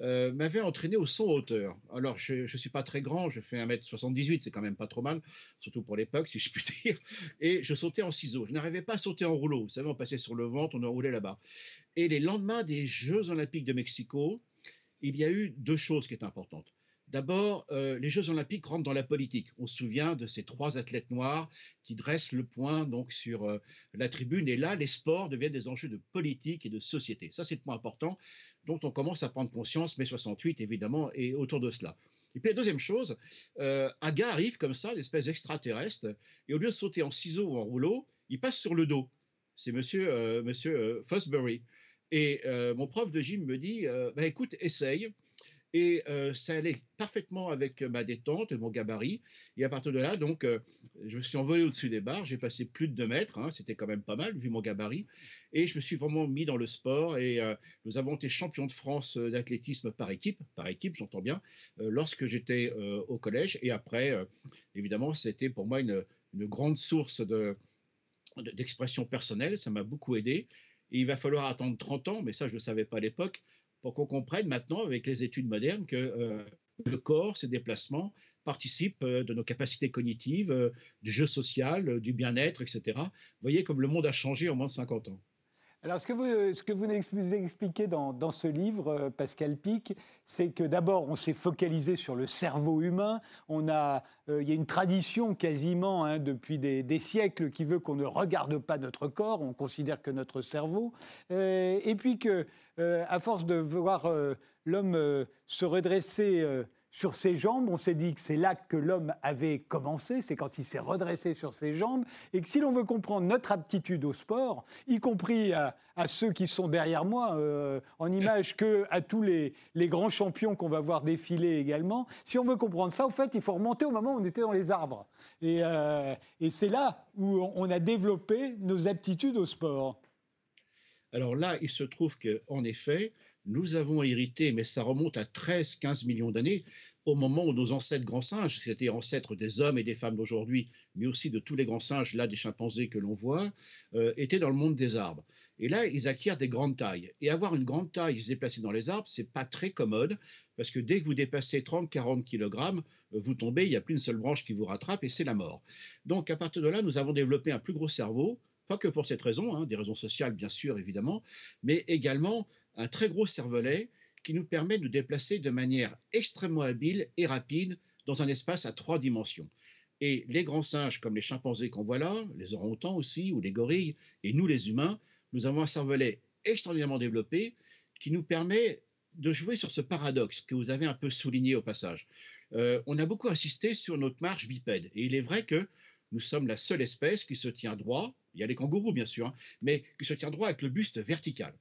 euh, m'avait entraîné au saut hauteur. Alors, je ne suis pas très grand, je fais 1m78, c'est quand même pas trop mal, surtout pour l'époque, si je puis *laughs* dire, et je sautais en ciseaux. Je n'arrivais pas à sauter en rouleau. Vous savez, on passait sur le ventre, on enroulait là-bas. Et les lendemains des Jeux olympiques de Mexico, il y a eu deux choses qui étaient importantes. D'abord, euh, les Jeux olympiques rentrent dans la politique. On se souvient de ces trois athlètes noirs qui dressent le point donc sur euh, la tribune. Et là, les sports deviennent des enjeux de politique et de société. Ça, c'est le point important dont on commence à prendre conscience, mai 68 évidemment, et autour de cela. Et puis la deuxième chose, euh, un gars arrive comme ça, une espèce d'extraterrestre, et au lieu de sauter en ciseaux ou en rouleau, il passe sur le dos. C'est monsieur, monsieur Fosbury. Et mon prof de gym me dit, bah, écoute, essaye. Et euh, ça allait parfaitement avec ma détente mon gabarit. Et à partir de là, donc, euh, je me suis envolé au-dessus des barres. J'ai passé plus de 2 mètres. Hein, C'était quand même pas mal, vu mon gabarit. Et je me suis vraiment mis dans le sport. Et euh, nous avons été champions de France d'athlétisme par équipe, par équipe, j'entends bien, lorsque j'étais au collège. Et après, évidemment, c'était pour moi une, grande source de, d'expression personnelle. Ça m'a beaucoup aidé. Il va falloir attendre 30 ans, mais ça, je ne le savais pas à l'époque, pour qu'on comprenne maintenant, avec les études modernes, que euh, le corps, ses déplacements, participent euh, de nos capacités cognitives, euh, du jeu social, du bien-être, etc. Vous voyez comme le monde a changé en moins de 50 ans. Alors, ce que vous, ce que vous expliquez dans, ce livre, euh, Pascal Pic, c'est que d'abord, on s'est focalisé sur le cerveau humain. Euh, il y a une tradition quasiment hein, depuis des, siècles qui veut qu'on ne regarde pas notre corps, on considère que notre cerveau. Euh, et puis que, à force de voir l'homme se redresser sur ses jambes. On s'est dit que c'est là que l'homme avait commencé, c'est quand il s'est redressé sur ses jambes, et que si l'on veut comprendre notre aptitude au sport, y compris à, ceux qui sont derrière moi euh, en image, que à tous les, grands champions qu'on va voir défiler également, si on veut comprendre ça, au fait, il faut remonter au moment où on était dans les arbres. Et, euh, et c'est là où on a développé nos aptitudes au sport. Alors là, il se trouve qu'en effet, nous avons hérité, mais ça remonte à 13-15 millions d'années, au moment où nos ancêtres grands singes, c'est-à-dire ancêtres des hommes et des femmes d'aujourd'hui, mais aussi de tous les grands singes, là des chimpanzés que l'on voit, euh, étaient dans le monde des arbres. Et là, ils acquièrent des grandes tailles. Et avoir une grande taille se déplacer dans les arbres, c'est pas très commode, parce que dès que vous dépassez 30-40 kg, euh, vous tombez, il n'y a plus une seule branche qui vous rattrape et c'est la mort. Donc à partir de là, nous avons développé un plus gros cerveau, pas que pour cette raison, hein, des raisons sociales bien sûr évidemment, mais également un très gros cervelet qui nous permet de nous déplacer de manière extrêmement habile et rapide dans un espace à trois dimensions. Et les grands singes, comme les chimpanzés qu'on voit là, les orang-outans aussi, ou les gorilles, et nous les humains, nous avons un cervelet extraordinairement développé qui nous permet de jouer sur ce paradoxe que vous avez un peu souligné au passage. Euh, on a beaucoup insisté sur notre marche bipède, et il est vrai que nous sommes la seule espèce qui se tient droit, il y a les kangourous bien sûr, hein, mais qui se tient droit avec le buste vertical.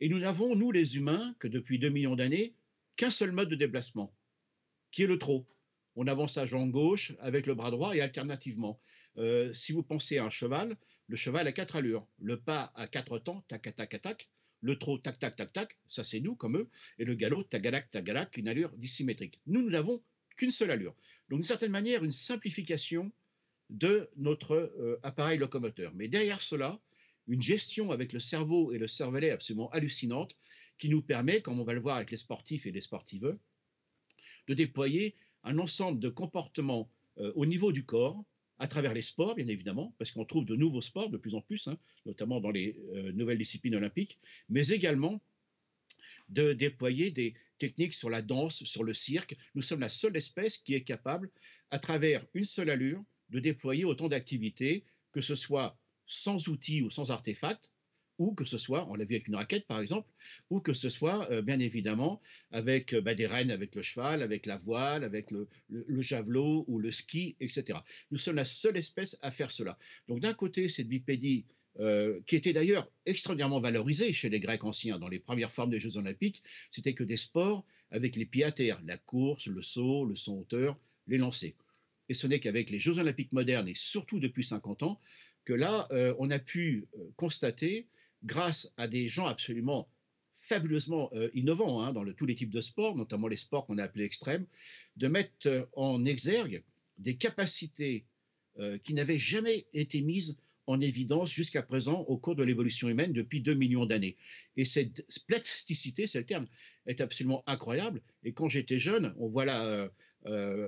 Et nous n'avons, nous les humains, que depuis 2 millions d'années, qu'un seul mode de déplacement, qui est le trot. On avance sa jambe gauche avec le bras droit et alternativement. Euh, si vous pensez à un cheval, le cheval a quatre allures. Le pas à quatre temps, tac, tac, tac, tac. Le trot, tac, tac, tac, tac, ça c'est nous comme eux. Et le galop, tagalac, tagalac, une allure dissymétrique. Nous, nous n'avons qu'une seule allure. Donc, d'une certaine manière, une simplification de notre euh, appareil locomoteur. Mais derrière cela, une gestion avec le cerveau et le cervelet absolument hallucinante qui nous permet, comme on va le voir avec les sportifs et les sportiveux, de déployer un ensemble de comportements euh, au niveau du corps, à travers les sports, bien évidemment, parce qu'on trouve de nouveaux sports de plus en plus, hein, notamment dans les euh, nouvelles disciplines olympiques, mais également de déployer des techniques sur la danse, sur le cirque. Nous sommes la seule espèce qui est capable, à travers une seule allure, de déployer autant d'activités, que ce soit sans outils ou sans artefacts, ou que ce soit, on l'a vu avec une raquette par exemple, ou que ce soit euh, bien évidemment avec euh, bah, des rênes avec le cheval, avec la voile, avec le, javelot ou le ski, etc. Nous sommes la seule espèce à faire cela. Donc d'un côté, cette bipédie euh, qui était d'ailleurs extraordinairement valorisée chez les Grecs anciens dans les premières formes des Jeux olympiques, c'était que des sports avec les pieds à terre, la course, le saut, le saut hauteur, les lancers. Et ce n'est qu'avec les Jeux olympiques modernes, et surtout depuis 50 ans, que là, euh, on a pu euh, constater, grâce à des gens absolument fabuleusement euh, innovants hein, dans tous les types de sports, notamment les sports qu'on a appelés extrêmes, de mettre en exergue des capacités qui n'avaient jamais été mises en évidence jusqu'à présent au cours de l'évolution humaine depuis 2 millions d'années. Et cette plasticité, c'est le terme, est absolument incroyable. Et quand j'étais jeune, on voit là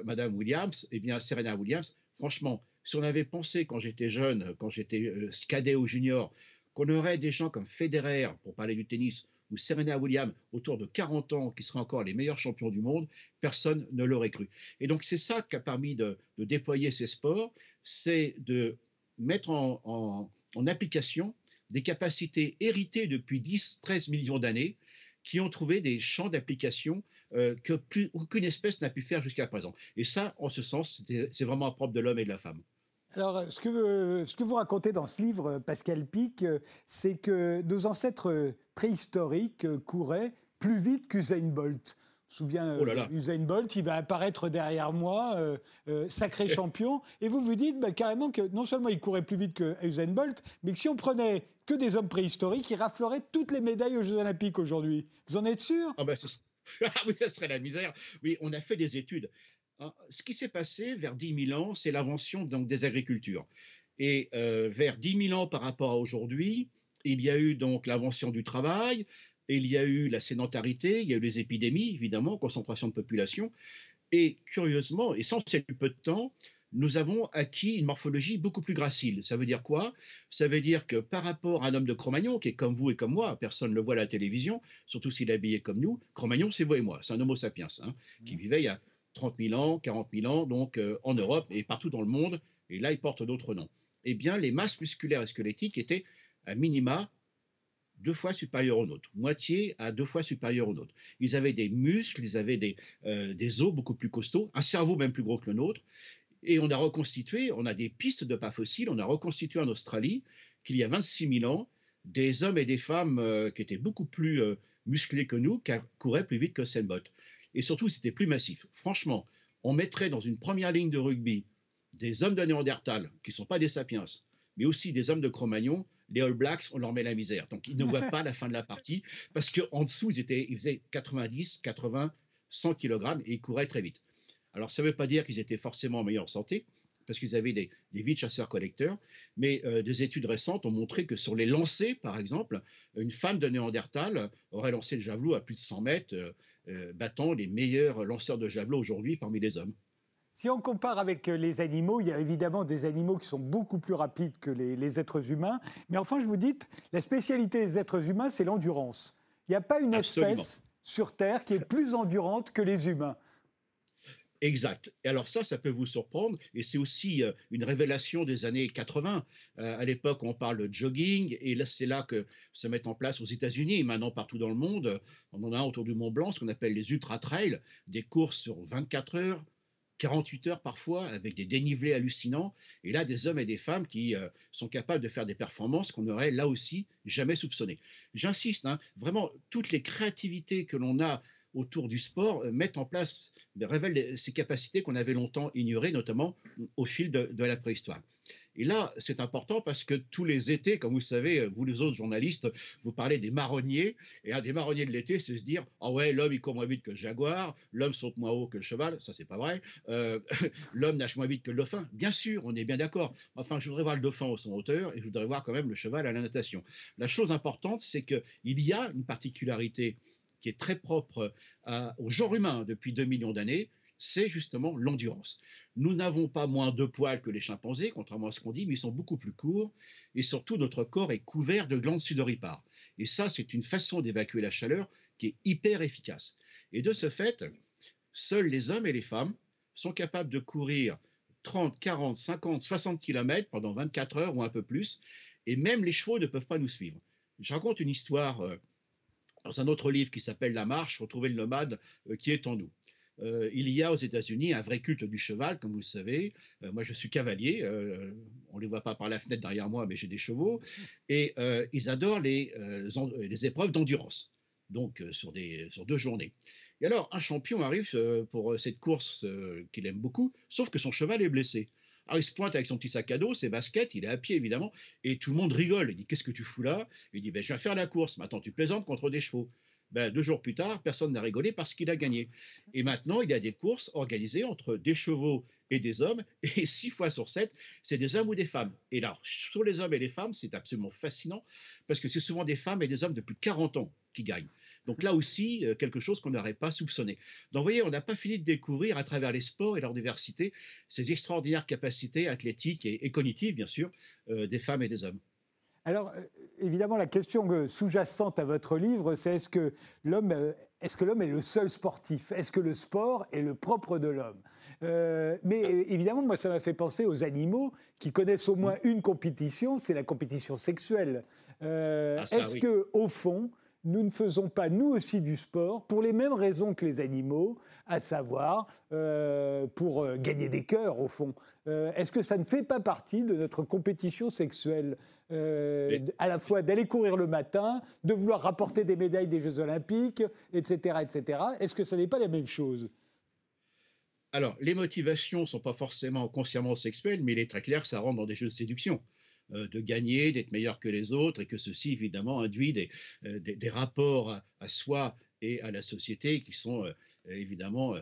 Madame Williams, et eh bien Serena Williams, franchement, si on avait pensé quand j'étais jeune, quand j'étais euh, cadet ou junior, qu'on aurait des gens comme Federer, pour parler du tennis, ou Serena Williams, autour de 40 ans, qui seraient encore les meilleurs champions du monde, personne ne l'aurait cru. Et donc c'est ça qui a permis de, déployer ces sports, c'est de mettre en, application des capacités héritées depuis 10-13 millions d'années, qui ont trouvé des champs d'application euh, que plus aucune espèce n'a pu faire jusqu'à présent. Et ça, en ce sens, c'est vraiment propre de l'homme et de la femme. Alors, ce que, ce que vous racontez dans ce livre, Pascal Pic, c'est que nos ancêtres préhistoriques couraient plus vite qu'Usain Bolt. Je me souviens, oh Usain Bolt, il va apparaître derrière moi, euh, euh, sacré *laughs* champion. Et vous vous dites bah, carrément que non seulement il courait plus vite que Usain Bolt, mais que si on prenait que des hommes préhistoriques, il raflerait toutes les médailles aux Jeux Olympiques aujourd'hui. Vous en êtes sûr? Ah, bah, *laughs* ah oui, ça serait la misère. Oui, on a fait des études. Hein, ce qui s'est passé vers 10 000 ans, c'est l'invention donc des agricultures. Et euh, vers 10 000 ans par rapport à aujourd'hui, il y a eu donc l'invention du travail, il y a eu la sédentarité, il y a eu les épidémies, évidemment, concentration de population. Et curieusement, et sans assez peu de temps, nous avons acquis une morphologie beaucoup plus gracile. Ça veut dire quoi? Ça veut dire que par rapport à un homme de Cro-Magnon, qui est comme vous et comme moi, personne ne le voit à la télévision, surtout s'il est habillé comme nous, Cro-Magnon, c'est vous et moi, c'est un homo sapiens, hein, qui mmh. vivait il y a 30 000 ans, 40 000 ans, donc euh, en Europe et partout dans le monde, et là, il porte d'autres noms. Eh bien, les masses musculaires et squelettiques étaient à minima deux fois supérieurs aux nôtres, moitié à deux fois supérieurs aux nôtres. Ils avaient des muscles, ils avaient des, euh, des os beaucoup plus costauds, un cerveau même plus gros que le nôtre. Et on a reconstitué, on a des pistes de pas fossiles, on a reconstitué en Australie qu'il y a 26 000 ans des hommes et des femmes euh, qui étaient beaucoup plus musclés que nous, qui couraient plus vite que Senbot. Et surtout, c'était plus massif. Franchement, on mettrait dans une première ligne de rugby des hommes de Néandertal, qui ne sont pas des sapiens, mais aussi des hommes de Cro-Magnon, les All Blacks, on leur met la misère. Donc, ils ne voient *laughs* pas la fin de la partie, parce qu'en dessous, ils, étaient, ils faisaient 90, 80, 100 kg et ils couraient très vite. Alors, ça ne veut pas dire qu'ils étaient forcément en meilleure santé, parce qu'ils avaient des, des vies de chasseurs-collecteurs, mais euh, des études récentes ont montré que sur les lancers, par exemple, une femme de Néandertal aurait lancé le javelot à plus de 100 mètres, euh, euh, battant les meilleurs lanceurs de javelot aujourd'hui parmi les hommes. Si on compare avec les animaux, il y a évidemment des animaux qui sont beaucoup plus rapides que les, êtres humains. Mais enfin, je vous dis, la spécialité des êtres humains, c'est l'endurance. Il n'y a pas une espèce sur Terre qui est plus endurante que les humains. Exact. Et alors ça, ça peut vous surprendre, et c'est aussi euh, une révélation des années 80. Euh, à l'époque, on parle de jogging, et là, c'est là que se mettent en place aux États-Unis et maintenant partout dans le monde. On en a autour du Mont Blanc ce qu'on appelle les ultra trails, des courses sur 24 heures, 48 heures parfois, avec des dénivelés hallucinants. Et là, des hommes et des femmes qui euh, sont capables de faire des performances qu'on n'aurait là aussi jamais soupçonnées. J'insiste, hein, vraiment, toutes les créativités que l'on a autour du sport euh, mettent en place, révèlent ces capacités qu'on avait longtemps ignorées, notamment au fil de, la préhistoire. Et là, c'est important parce que tous les étés, comme vous savez, vous les autres journalistes, vous parlez des marronniers. Et un des marronniers de l'été, c'est se dire Ah ouais, l'homme il court moins vite que le jaguar, l'homme saute moins haut que le cheval. Ça, c'est pas vrai. Euh, *laughs* l'homme nage moins vite que le dauphin. Bien sûr, on est bien d'accord. Enfin, je voudrais voir le dauphin au son hauteur et je voudrais voir quand même le cheval à la natation. La chose importante, c'est qu'il y a une particularité qui est très propre au genre humain depuis 2 millions d'années, c'est justement l'endurance. Nous n'avons pas moins de poils que les chimpanzés, contrairement à ce qu'on dit, mais ils sont beaucoup plus courts, et surtout notre corps est couvert de glandes sudoripares. Et ça, c'est une façon d'évacuer la chaleur qui est hyper efficace. Et de ce fait, seuls les hommes et les femmes sont capables de courir 30, 40, 50, 60 km pendant 24 heures ou un peu plus, et même les chevaux ne peuvent pas nous suivre. Je raconte une histoire euh, dans un autre livre qui s'appelle La marche, retrouver le nomade euh, qui est en nous. Euh, il y a aux États-Unis un vrai culte du cheval, comme vous le savez. Euh, moi, je suis cavalier. on ne les voit pas par la fenêtre derrière moi, mais j'ai des chevaux. Et ils adorent les, les épreuves d'endurance, donc sur, des, sur deux journées. Et alors, un champion arrive pour cette course qu'il aime beaucoup, sauf que son cheval est blessé. Alors il se pointe avec son petit sac à dos, ses baskets, il est à pied évidemment, et tout le monde rigole. Il dit Qu'est-ce que tu fous là? Il dit ben, Je viens faire la course. Mais attends, tu plaisantes contre des chevaux. Ben, deux jours plus tard, personne n'a rigolé parce qu'il a gagné. Et maintenant, il y a des courses organisées entre des chevaux et des hommes, *laughs* et six fois sur sept, c'est des hommes ou des femmes. Et là, sur les hommes et les femmes, c'est absolument fascinant, parce que c'est souvent des femmes et des hommes de plus de 40 ans qui gagnent. Donc là aussi, euh, quelque chose qu'on n'aurait pas soupçonné. Donc vous voyez, on n'a pas fini de découvrir à travers les sports et leur diversité ces extraordinaires capacités athlétiques et, cognitives, bien sûr, euh, des femmes et des hommes. Alors, euh, évidemment, la question sous-jacente à votre livre, c'est est-ce que l'homme est, est le seul sportif? Est-ce que le sport est le propre de l'homme? Mais évidemment, moi, ça m'a fait penser aux animaux qui connaissent au moins une compétition, c'est la compétition sexuelle. Ah, est-ce que, au fond, nous ne faisons pas, nous aussi, du sport pour les mêmes raisons que les animaux, à savoir euh, pour euh, gagner des cœurs, au fond. Euh, est-ce que ça ne fait pas partie de notre compétition sexuelle à la fois d'aller courir le matin, de vouloir rapporter des médailles des Jeux Olympiques, etc., etc. Est-ce que ça n'est pas la même chose? Alors, les motivations ne sont pas forcément consciemment sexuelles, mais il est très clair que ça rentre dans des jeux de séduction. Euh, de gagner, d'être meilleur que les autres, et que ceci, évidemment, induit des, euh, rapports à, soi et à la société qui sont évidemment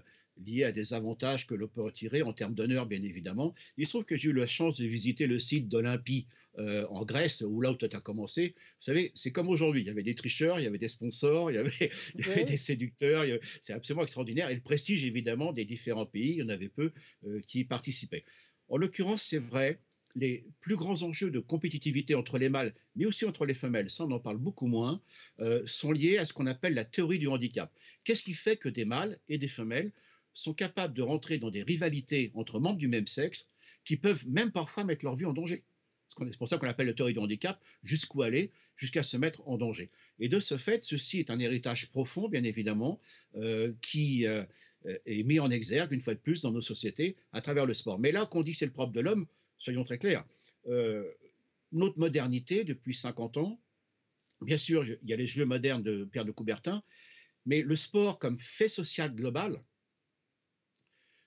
liés à des avantages que l'on peut retirer en termes d'honneur, bien évidemment. Il se trouve que j'ai eu la chance de visiter le site d'Olympie euh, en Grèce, où là où tu as commencé. Vous savez, c'est comme aujourd'hui. Il y avait des tricheurs, il y avait des sponsors, il y avait, *laughs* des séducteurs. C'est absolument extraordinaire. Et le prestige, évidemment, des différents pays, il y en avait peu euh, qui y participaient. En l'occurrence, c'est vrai, les plus grands enjeux de compétitivité entre les mâles, mais aussi entre les femelles, ça on en parle beaucoup moins, euh, sont liés à ce qu'on appelle la théorie du handicap. Qu'est-ce qui fait que des mâles et des femelles sont capables de rentrer dans des rivalités entre membres du même sexe qui peuvent même parfois mettre leur vie en danger? C'est pour ça qu'on appelle le théorie du handicap, jusqu'où aller, jusqu'à se mettre en danger. Et de ce fait, ceci est un héritage profond, bien évidemment, euh, qui euh, est mis en exergue, une fois de plus, dans nos sociétés, à travers le sport. Mais là, qu'on dit que c'est le propre de l'homme, soyons très clairs. Euh, notre modernité, depuis 50 ans, bien sûr, il y a les jeux modernes de Pierre de Coubertin, mais le sport comme fait social global,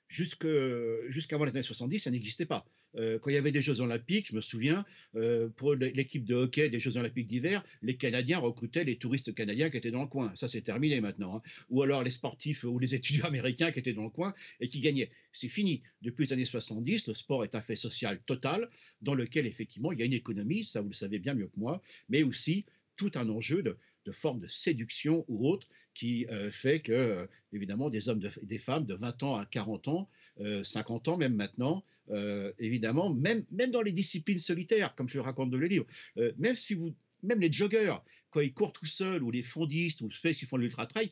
jusqu'avant les années 70, ça n'existait pas. Euh, quand il y avait des Jeux Olympiques, je me souviens, euh, pour l'équipe de hockey des Jeux Olympiques d'hiver, les Canadiens recrutaient les touristes canadiens qui étaient dans le coin. Ça, c'est terminé maintenant. Hein. Ou alors les sportifs ou les *laughs* étudiants américains qui étaient dans le coin et qui gagnaient. C'est fini. Depuis les années 70, le sport est un fait social total dans lequel, effectivement, il y a une économie, ça vous le savez bien mieux que moi, mais aussi tout un enjeu de, forme de séduction ou autre qui euh, fait que, évidemment, des hommes des femmes de 20 ans à 40 ans, 50 euh, ans même maintenant, évidemment, même, même dans les disciplines solitaires, comme je le raconte dans le livre, même si vous, même les joggeurs, quand ils courent tout seuls, ou les fondistes, ou ceux qui font l'ultra-trail,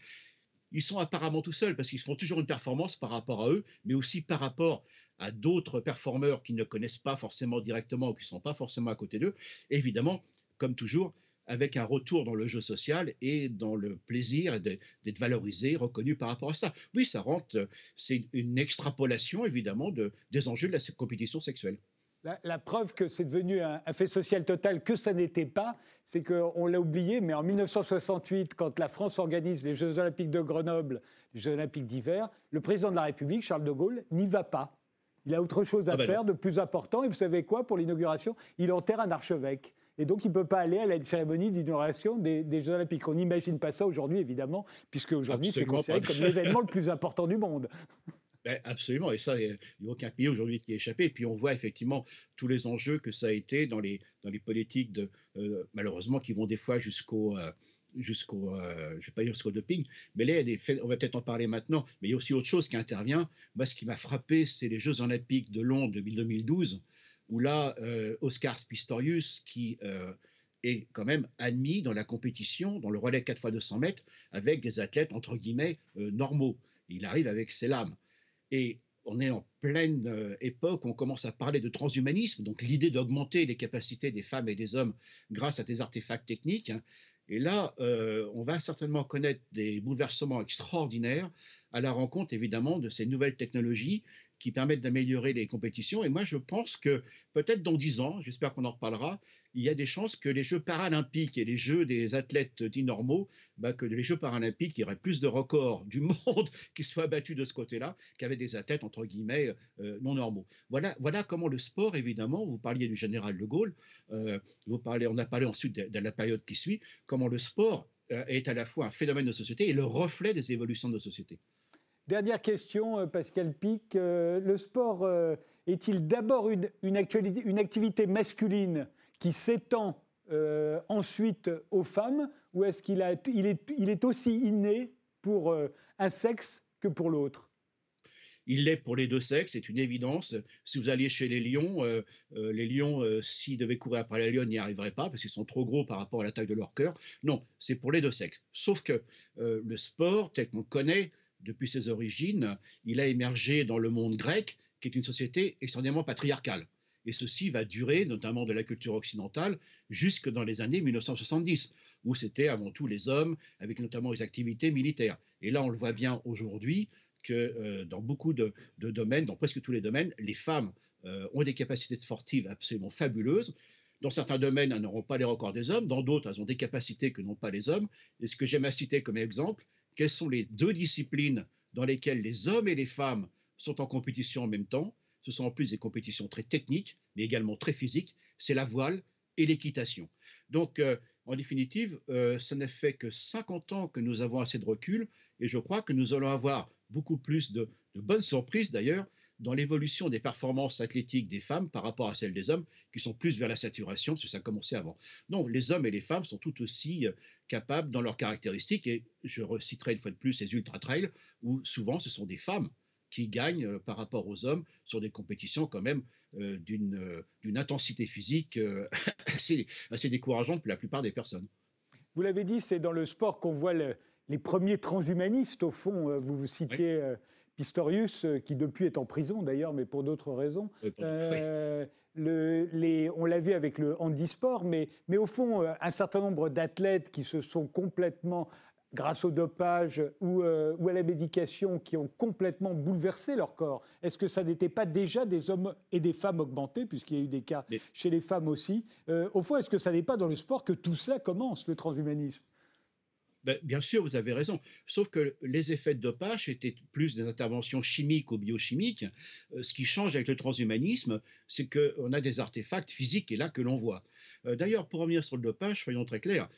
ils sont apparemment tout seuls parce qu'ils font toujours une performance par rapport à eux, mais aussi par rapport à d'autres performeurs qui ne connaissent pas forcément directement ou qui ne sont pas forcément à côté d'eux. Évidemment, comme toujours, avec un retour dans le jeu social et dans le plaisir d'être valorisé, reconnu par rapport à ça. Oui, ça rentre, c'est une extrapolation évidemment de, des enjeux de la compétition sexuelle. La, preuve que c'est devenu un, fait social total, que ça n'était pas, c'est qu'on l'a oublié, mais en 1968, quand la France organise les Jeux olympiques de Grenoble, les Jeux olympiques d'hiver, le président de la République, Charles de Gaulle, n'y va pas. Il a autre chose à ah ben faire de plus important, et vous savez quoi, pour l'inauguration, il enterre un archevêque. Et donc, il ne peut pas aller à la cérémonie d'inauguration des, Jeux Olympiques. On n'imagine pas ça aujourd'hui, évidemment, puisque aujourd'hui, c'est considéré comme l'événement le plus important du monde. *laughs* Ben, absolument, et ça, il n'y a aucun pays aujourd'hui qui est échappé. Et puis on voit effectivement tous les enjeux que ça a été dans les, dans les politiques, de, euh, malheureusement, qui vont des fois jusqu'au... Euh, jusqu'au, euh, je vais pas dire jusqu'au doping, mais là, on va peut-être en parler maintenant, mais il y a aussi autre chose qui intervient. Moi, ce qui m'a frappé, c'est les Jeux olympiques de Londres 2012, où là, euh, Oscar Pistorius, qui euh, est quand même admis dans la compétition, dans le relais 4 x 200 mètres, avec des athlètes, entre guillemets, euh, normaux. Il arrive avec ses lames. Et on est en pleine époque où on commence à parler de transhumanisme, donc l'idée d'augmenter les capacités des femmes et des hommes grâce à des artefacts techniques. Hein. Et là, on va certainement connaître des bouleversements extraordinaires à la rencontre, évidemment, de ces nouvelles technologies qui permettent d'améliorer les compétitions. Et moi, je pense que peut-être dans dix ans, j'espère qu'on en reparlera, il y a des chances que les Jeux paralympiques et les Jeux des athlètes dits normaux, bah, que les Jeux paralympiques, il y aurait plus de records du monde *laughs* qui soient battus de ce côté-là qu'avec des athlètes, entre guillemets, euh, non normaux. Voilà, voilà comment le sport, évidemment, vous parliez du général de Gaulle, euh, vous parlez, on a parlé ensuite de, la période qui suit, comment le sport euh, est à la fois un phénomène de société et le reflet des évolutions de nos sociétés. Dernière question, euh, Pascal Pic. Euh, le sport euh, est-il d'abord une, activité masculine qui s'étend ensuite aux femmes ou est-ce qu'il il est, il est, aussi inné pour un sexe que pour l'autre? Il l'est pour les deux sexes, c'est une évidence. Si vous alliez chez les lions, les lions, s'ils devaient courir après la lionne, n'y arriveraient pas parce qu'ils sont trop gros par rapport à la taille de leur cœur. Non, c'est pour les deux sexes. Sauf que le sport, tel qu'on le connaît, depuis ses origines, il a émergé dans le monde grec, qui est une société extrêmement patriarcale. Et ceci va durer, notamment de la culture occidentale, jusque dans les années 1970, où c'était avant tout les hommes, avec notamment les activités militaires. Et là, on le voit bien aujourd'hui que euh, dans beaucoup de, domaines, dans presque tous les domaines, les femmes euh, ont des capacités sportives absolument fabuleuses. Dans certains domaines, elles n'auront pas les records des hommes, dans d'autres, elles ont des capacités que n'ont pas les hommes. Et ce que j'aime à citer comme exemple, quelles sont les deux disciplines dans lesquelles les hommes et les femmes sont en compétition en même temps? Ce sont en plus des compétitions très techniques, mais également très physiques. C'est la voile et l'équitation. Donc, euh, en définitive, euh, ça n'a fait que 50 ans que nous avons assez de recul et je crois que nous allons avoir beaucoup plus de, bonnes surprises d'ailleurs dans l'évolution des performances athlétiques des femmes par rapport à celles des hommes qui sont plus vers la saturation, parce que ça a commencé avant. Non, les hommes et les femmes sont tout aussi euh, capables dans leurs caractéristiques et je reciterai une fois de plus les ultra-trails où souvent ce sont des femmes qui gagnent euh, par rapport aux hommes sur des compétitions quand même euh, euh, d'une intensité physique *laughs* assez, assez décourageante pour la plupart des personnes. Vous l'avez dit, c'est dans le sport qu'on voit les premiers transhumanistes, au fond. Vous vous citiez Pistorius, qui depuis est en prison d'ailleurs, mais pour d'autres raisons. Le, les, on l'a vu avec le handisport, mais, mais au fond, un certain nombre d'athlètes qui se sont complètement grâce au dopage euh, ou, à la médication qui ont complètement bouleversé leur corps. Est-ce que ça n'était pas déjà des hommes et des femmes augmentés, puisqu'il y a eu des cas chez les femmes aussi? Euh, Au fond, est-ce que ça n'est pas dans le sport que tout cela commence, le transhumanisme? Ben, bien sûr, vous avez raison. Sauf que les effets de dopage étaient plus des interventions chimiques ou biochimiques. Euh, ce qui change avec le transhumanisme, c'est qu'on a des artefacts physiques et là que l'on voit. Euh, d'ailleurs, pour revenir sur le dopage, soyons très clairs,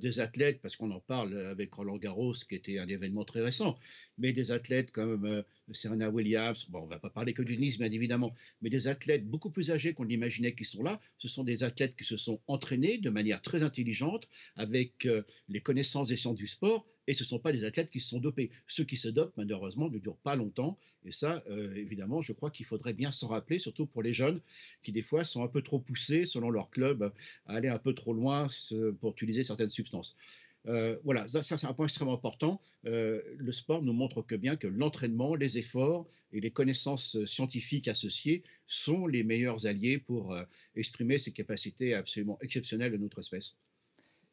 des athlètes, parce qu'on en parle avec Roland Garros, qui était un événement très récent, mais des athlètes comme Serena Williams, bon, on ne va pas parler que du Nice, bien évidemment, mais des athlètes beaucoup plus âgés qu'on l'imaginait qui sont là, ce sont des athlètes qui se sont entraînés de manière très intelligente avec les connaissances des sciences du sport et ce ne sont pas les athlètes qui se sont dopés. Ceux qui se dopent, malheureusement, ne durent pas longtemps. Et ça, euh, évidemment, je crois qu'il faudrait bien s'en rappeler, surtout pour les jeunes qui, des fois, sont un peu trop poussés, selon leur club, à aller un peu trop loin pour utiliser certaines substances. Euh, voilà, ça, c'est un point extrêmement important. Euh, le sport nous montre que bien que l'entraînement, les efforts et les connaissances scientifiques associées sont les meilleurs alliés pour exprimer ces capacités absolument exceptionnelles de notre espèce.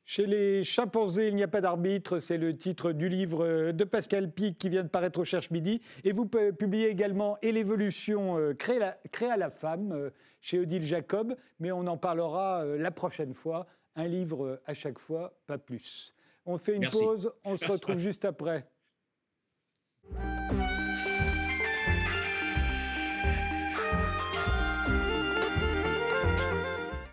Chez les chimpanzés, il n'y a pas d'arbitre. C'est le titre du livre de Pascal Pic qui vient de paraître au Cherche Midi. Et vous publiez également Et l'évolution euh, créa la femme euh, chez Odile Jacob. Mais on en parlera euh, la prochaine fois. Un livre à chaque fois, pas plus. On fait une pause. On se retrouve *laughs* juste après.